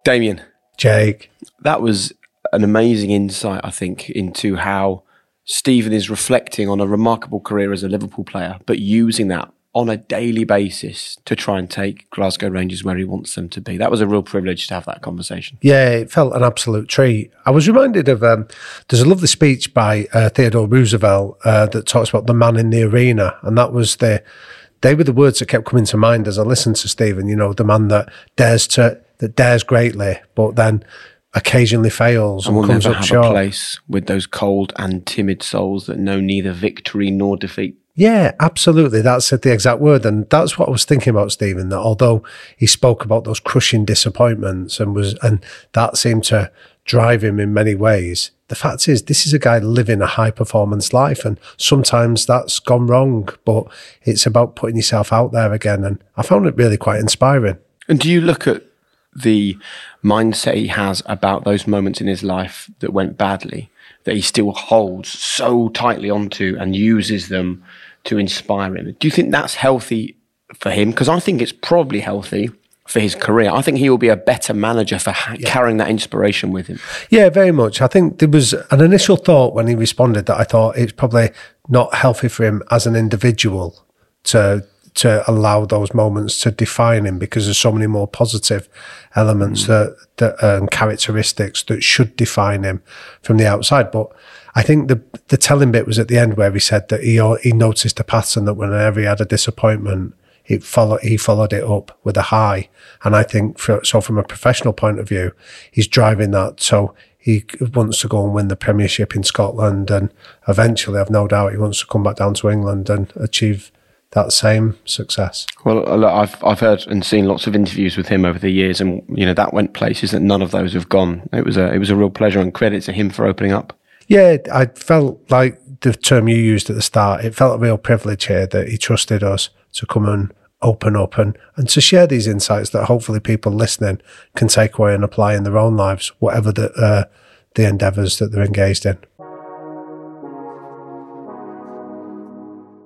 Damian, Jake. that was an amazing insight, I think, into how Steven is reflecting on a remarkable career as a Liverpool player, but using that on a daily basis to try and take Glasgow Rangers where he wants them to be. That was a real privilege to have that conversation. Yeah, it felt an absolute treat. I was reminded of um, there's a lovely speech by uh, Theodore Roosevelt uh, that talks about the man in the arena, and that was the they were the words that kept coming to mind as I listened to Steven. You know, the man that dares to that dares greatly, but then occasionally fails And and, comes never up have short. a place with those cold and timid souls that know neither victory nor defeat. Yeah, absolutely. That's the exact word. And that's what I was thinking about, Steven, that although he spoke about those crushing disappointments and was, and that seemed to drive him in many ways. The fact is, this is a guy living a high performance life. And sometimes that's gone wrong, but it's about putting yourself out there again. And I found it really quite inspiring. And do you look at the mindset he has about those moments in his life that went badly, that he still holds so tightly onto and uses them to inspire him? Do you think that's healthy for him? Because I think it's probably healthy for his career. I think he will be a better manager for ha- carrying that inspiration with him. Yeah, very much. I think there was an initial thought when he responded that I thought it's probably not healthy for him as an individual to to allow those moments to define him because there's so many more positive elements that that um, characteristics that should define him from the outside. But I think the the telling bit was at the end where he said that he he noticed a pattern that whenever he had a disappointment, it followed he followed it up with a high. And I think for, so from a professional point of view, he's driving that. So he wants to go and win the Premiership in Scotland, and eventually, I've no doubt, he wants to come back down to England and achieve that same success. Well, I've I've heard and seen lots of interviews with him over the years, and you know that went places that none of those have gone. It was a it was a real pleasure and credit to him for opening up. Yeah, I felt like the term you used at the start. It felt a real privilege here that he trusted us to come and open up and, and to share these insights that hopefully people listening can take away and apply in their own lives, whatever the uh, the endeavours that they're engaged in.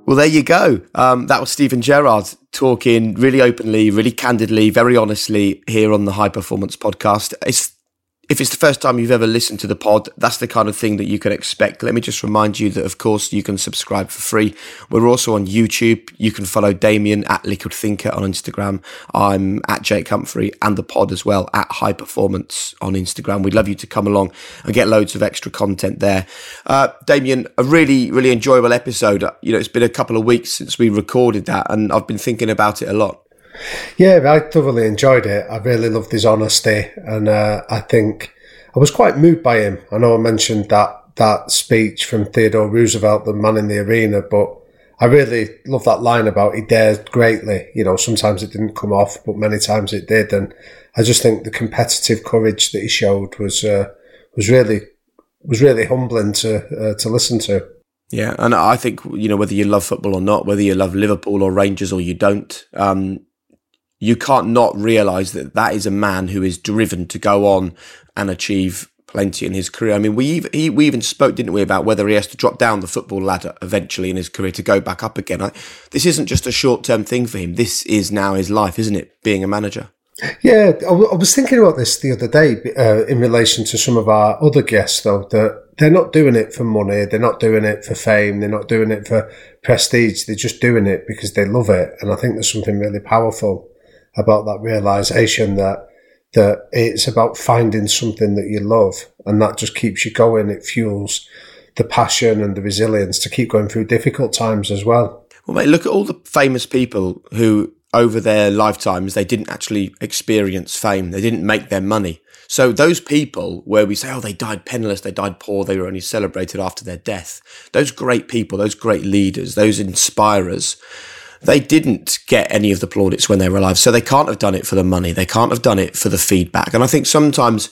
Well, there you go. Um, that was Steven Gerrard talking really openly, really candidly, very honestly here on the High Performance Podcast. It's if it's the first time you've ever listened to the pod, that's the kind of thing that you can expect. Let me just remind you that, of course, you can subscribe for free. We're also on YouTube. You can follow Damian at Liquid Thinker on Instagram. I'm at Jake Humphrey and the pod as well at High Performance on Instagram. We'd love you to come along and get loads of extra content there. Uh, Damian, a really, really enjoyable episode. You know, it's been a couple of weeks since we recorded that, and I've been thinking about it a lot. Yeah, I thoroughly enjoyed it. I really loved his honesty, and uh, I think I was quite moved by him. I know I mentioned that that speech from Theodore Roosevelt, the man in the arena, but I really love that line about he dared greatly. You know, sometimes it didn't come off, but many times it did, and I just think the competitive courage that he showed was uh, was really was really humbling to uh, to listen to. Yeah, and I think you know whether you love football or not, whether you love Liverpool or Rangers or you don't, um, you can't not realize that that is a man who is driven to go on and achieve plenty in his career. I mean, we he, we even spoke, didn't we, about whether he has to drop down the football ladder eventually in his career to go back up again. I, this isn't just a short term thing for him. This is now his life, isn't it? Being a manager. Yeah, I, w- I was thinking about this the other day uh, in relation to some of our other guests, though, that they're not doing it for money, they're not doing it for fame, they're not doing it for prestige, they're just doing it because they love it. And I think there's something really powerful about that realization that that it's about finding something that you love and that just keeps you going. It fuels the passion and the resilience to keep going through difficult times as well. Well, mate, look at all the famous people who, over their lifetimes, they didn't actually experience fame. They didn't make their money. So those people where we say, oh, they died penniless, they died poor, they were only celebrated after their death. Those great people, those great leaders, those inspirers, they didn't get any of the plaudits when they were alive. So they can't have done it for the money. They can't have done it for the feedback. And I think sometimes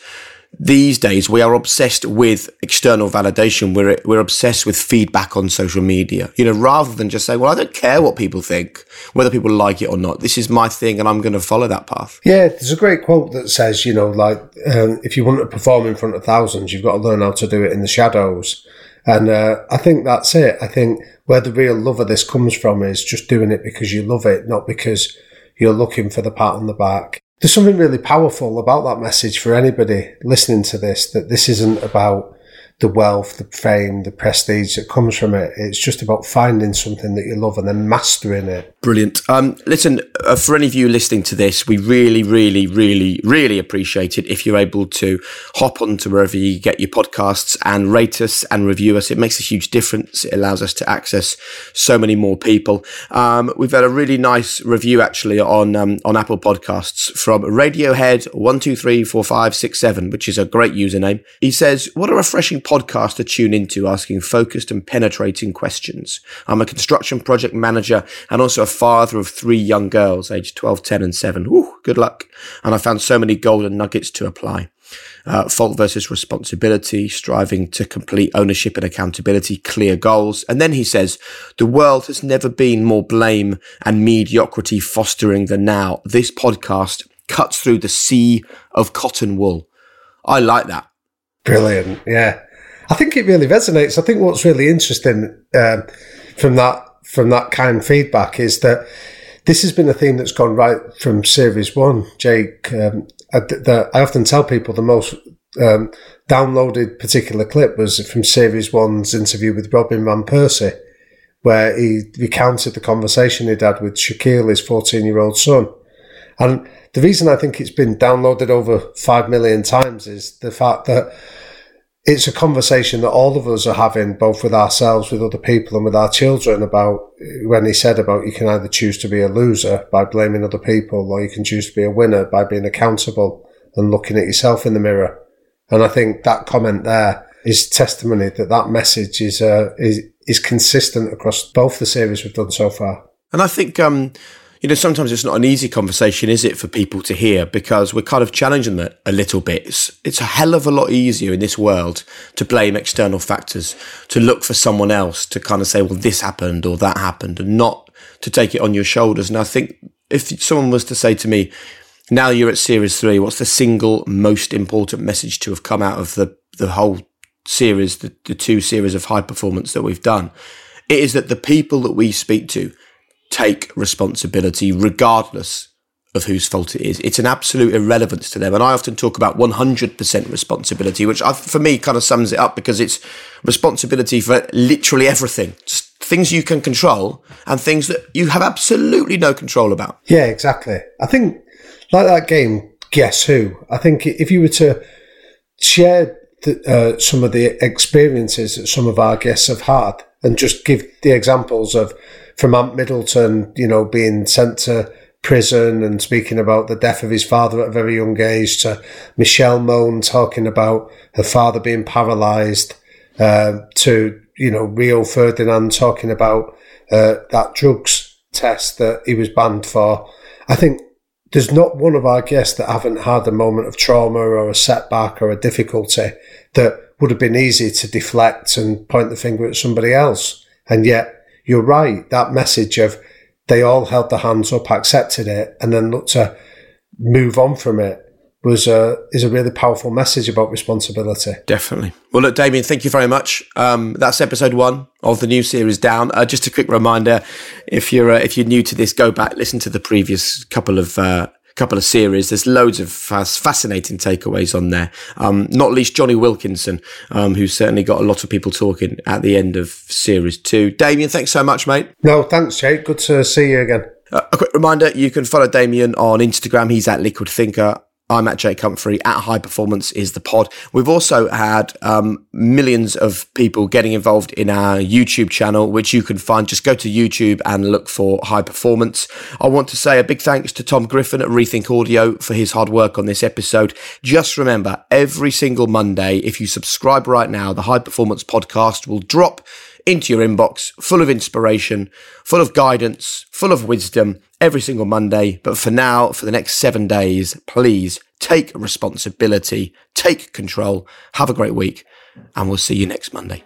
these days we are obsessed with external validation. We're we're obsessed with feedback on social media. You know, rather than just say, "Well, I don't care what people think, whether people like it or not. This is my thing, and I'm going to follow that path." Yeah, there's a great quote that says, you know, like um, if you want to perform in front of thousands, you've got to learn how to do it in the shadows. And uh, I think that's it. I think where the real love of this comes from is just doing it because you love it, not because you're looking for the pat on the back. There's something really powerful about that message for anybody listening to this that this isn't about the wealth, the fame, the prestige that comes from it. It's just about finding something that you love and then mastering it. Brilliant. Um, listen, uh, for any of you listening to this, we really, really, really, really appreciate it if you're able to hop onto wherever you get your podcasts and rate us and review us. It makes a huge difference. It allows us to access so many more people. Um, we've had a really nice review actually on um, on Apple Podcasts from Radiohead one two three four five six seven, which is a great username. He says, "What a refreshing." Podcast to tune into asking focused and penetrating questions. I'm a construction project manager and also a father of three young girls, aged 12, 10, and 7. Woo, good luck. And I found so many golden nuggets to apply. Uh, fault versus responsibility, striving to complete ownership and accountability, clear goals. And then he says, the world has never been more blame and mediocrity fostering than now. This podcast cuts through the sea of cotton wool. I like that. Brilliant. Yeah. I think it really resonates. I think what's really interesting um, from that from that kind feedback is that this has been a theme that's gone right from series one. Jake, um, I, I, often tell people the most um, downloaded particular clip was from series one's interview with Robin van Persie, where he recounted the conversation he'd had with Shaqueel, his fourteen-year-old son, and the reason I think it's been downloaded over five million times is the fact that it's a conversation that all of us are having, both with ourselves, with other people, and with our children. About when he said about you can either choose to be a loser by blaming other people, or you can choose to be a winner by being accountable and looking at yourself in the mirror. And I think that comment there is testimony that that message is uh, is is consistent across both the series we've done so far. And I think um, you know, sometimes it's not an easy conversation, is it, for people to hear because we're kind of challenging them a little bit. It's, it's a hell of a lot easier in this world to blame external factors, to look for someone else to kind of say, well, this happened or that happened, and not to take it on your shoulders. And I think if someone was to say to me, now you're at series three, what's the single most important message to have come out of the, the whole series, the, the two series of high performance that we've done? It is that the people that we speak to, take responsibility regardless of whose fault it is. It's an absolute irrelevance to them. And I often talk about 100% responsibility, which I, for me kind of sums it up because it's responsibility for literally everything. Just things you can control and things that you have absolutely no control about. Yeah, exactly. I think like that game, Guess Who? I think if you were to share the, uh, some of the experiences that some of our guests have had and just give the examples of from Ant Middleton, you know, being sent to prison and speaking about the death of his father at a very young age, to Michelle Mone talking about her father being paralysed, uh, to, you know, Rio Ferdinand talking about uh, that drugs test that he was banned for. I think there's not one of our guests that haven't had a moment of trauma or a setback or a difficulty that would have been easy to deflect and point the finger at somebody else. And yet you're right. That message of they all held their hands up, accepted it, and then looked to move on from it was a is a really powerful message about responsibility. Definitely. Well, look, Damian, thank you very much. Um, that's episode one of the new series down. Uh, just a quick reminder: if you're uh, if you're new to this, go back listen to the previous couple of. Uh, couple of series. There's loads of fascinating takeaways on there. Um, not least Jonny Wilkinson, um, who certainly got a lot of people talking at the end of series two. Damian, thanks so much, mate. No, thanks, Jake. Good to see you again. Uh, a quick reminder: you can follow Damian on Instagram. He's at Liquid Thinker. I'm at Jake Humphrey. At High Performance is the pod. We've also had um, millions of people getting involved in our YouTube channel, which you can find. Just go to YouTube and look for High Performance. I want to say a big thanks to Tom Griffin at Rethink Audio for his hard work on this episode. Just remember, every single Monday, if you subscribe right now, the High Performance podcast will drop into your inbox, full of inspiration, full of guidance, full of wisdom every single Monday. But for now, for the next seven days, please take responsibility, take control, have a great week, and we'll see you next Monday.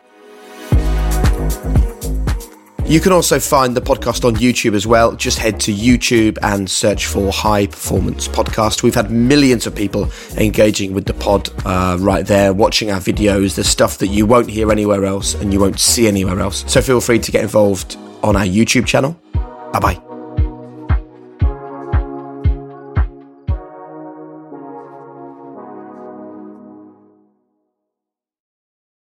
You can also find the podcast on YouTube as well. Just head to YouTube and search for High Performance Podcast. We've had millions of people engaging with the pod uh, right there, watching our videos, the stuff that you won't hear anywhere else and you won't see anywhere else. So feel free to get involved on our YouTube channel. Bye bye.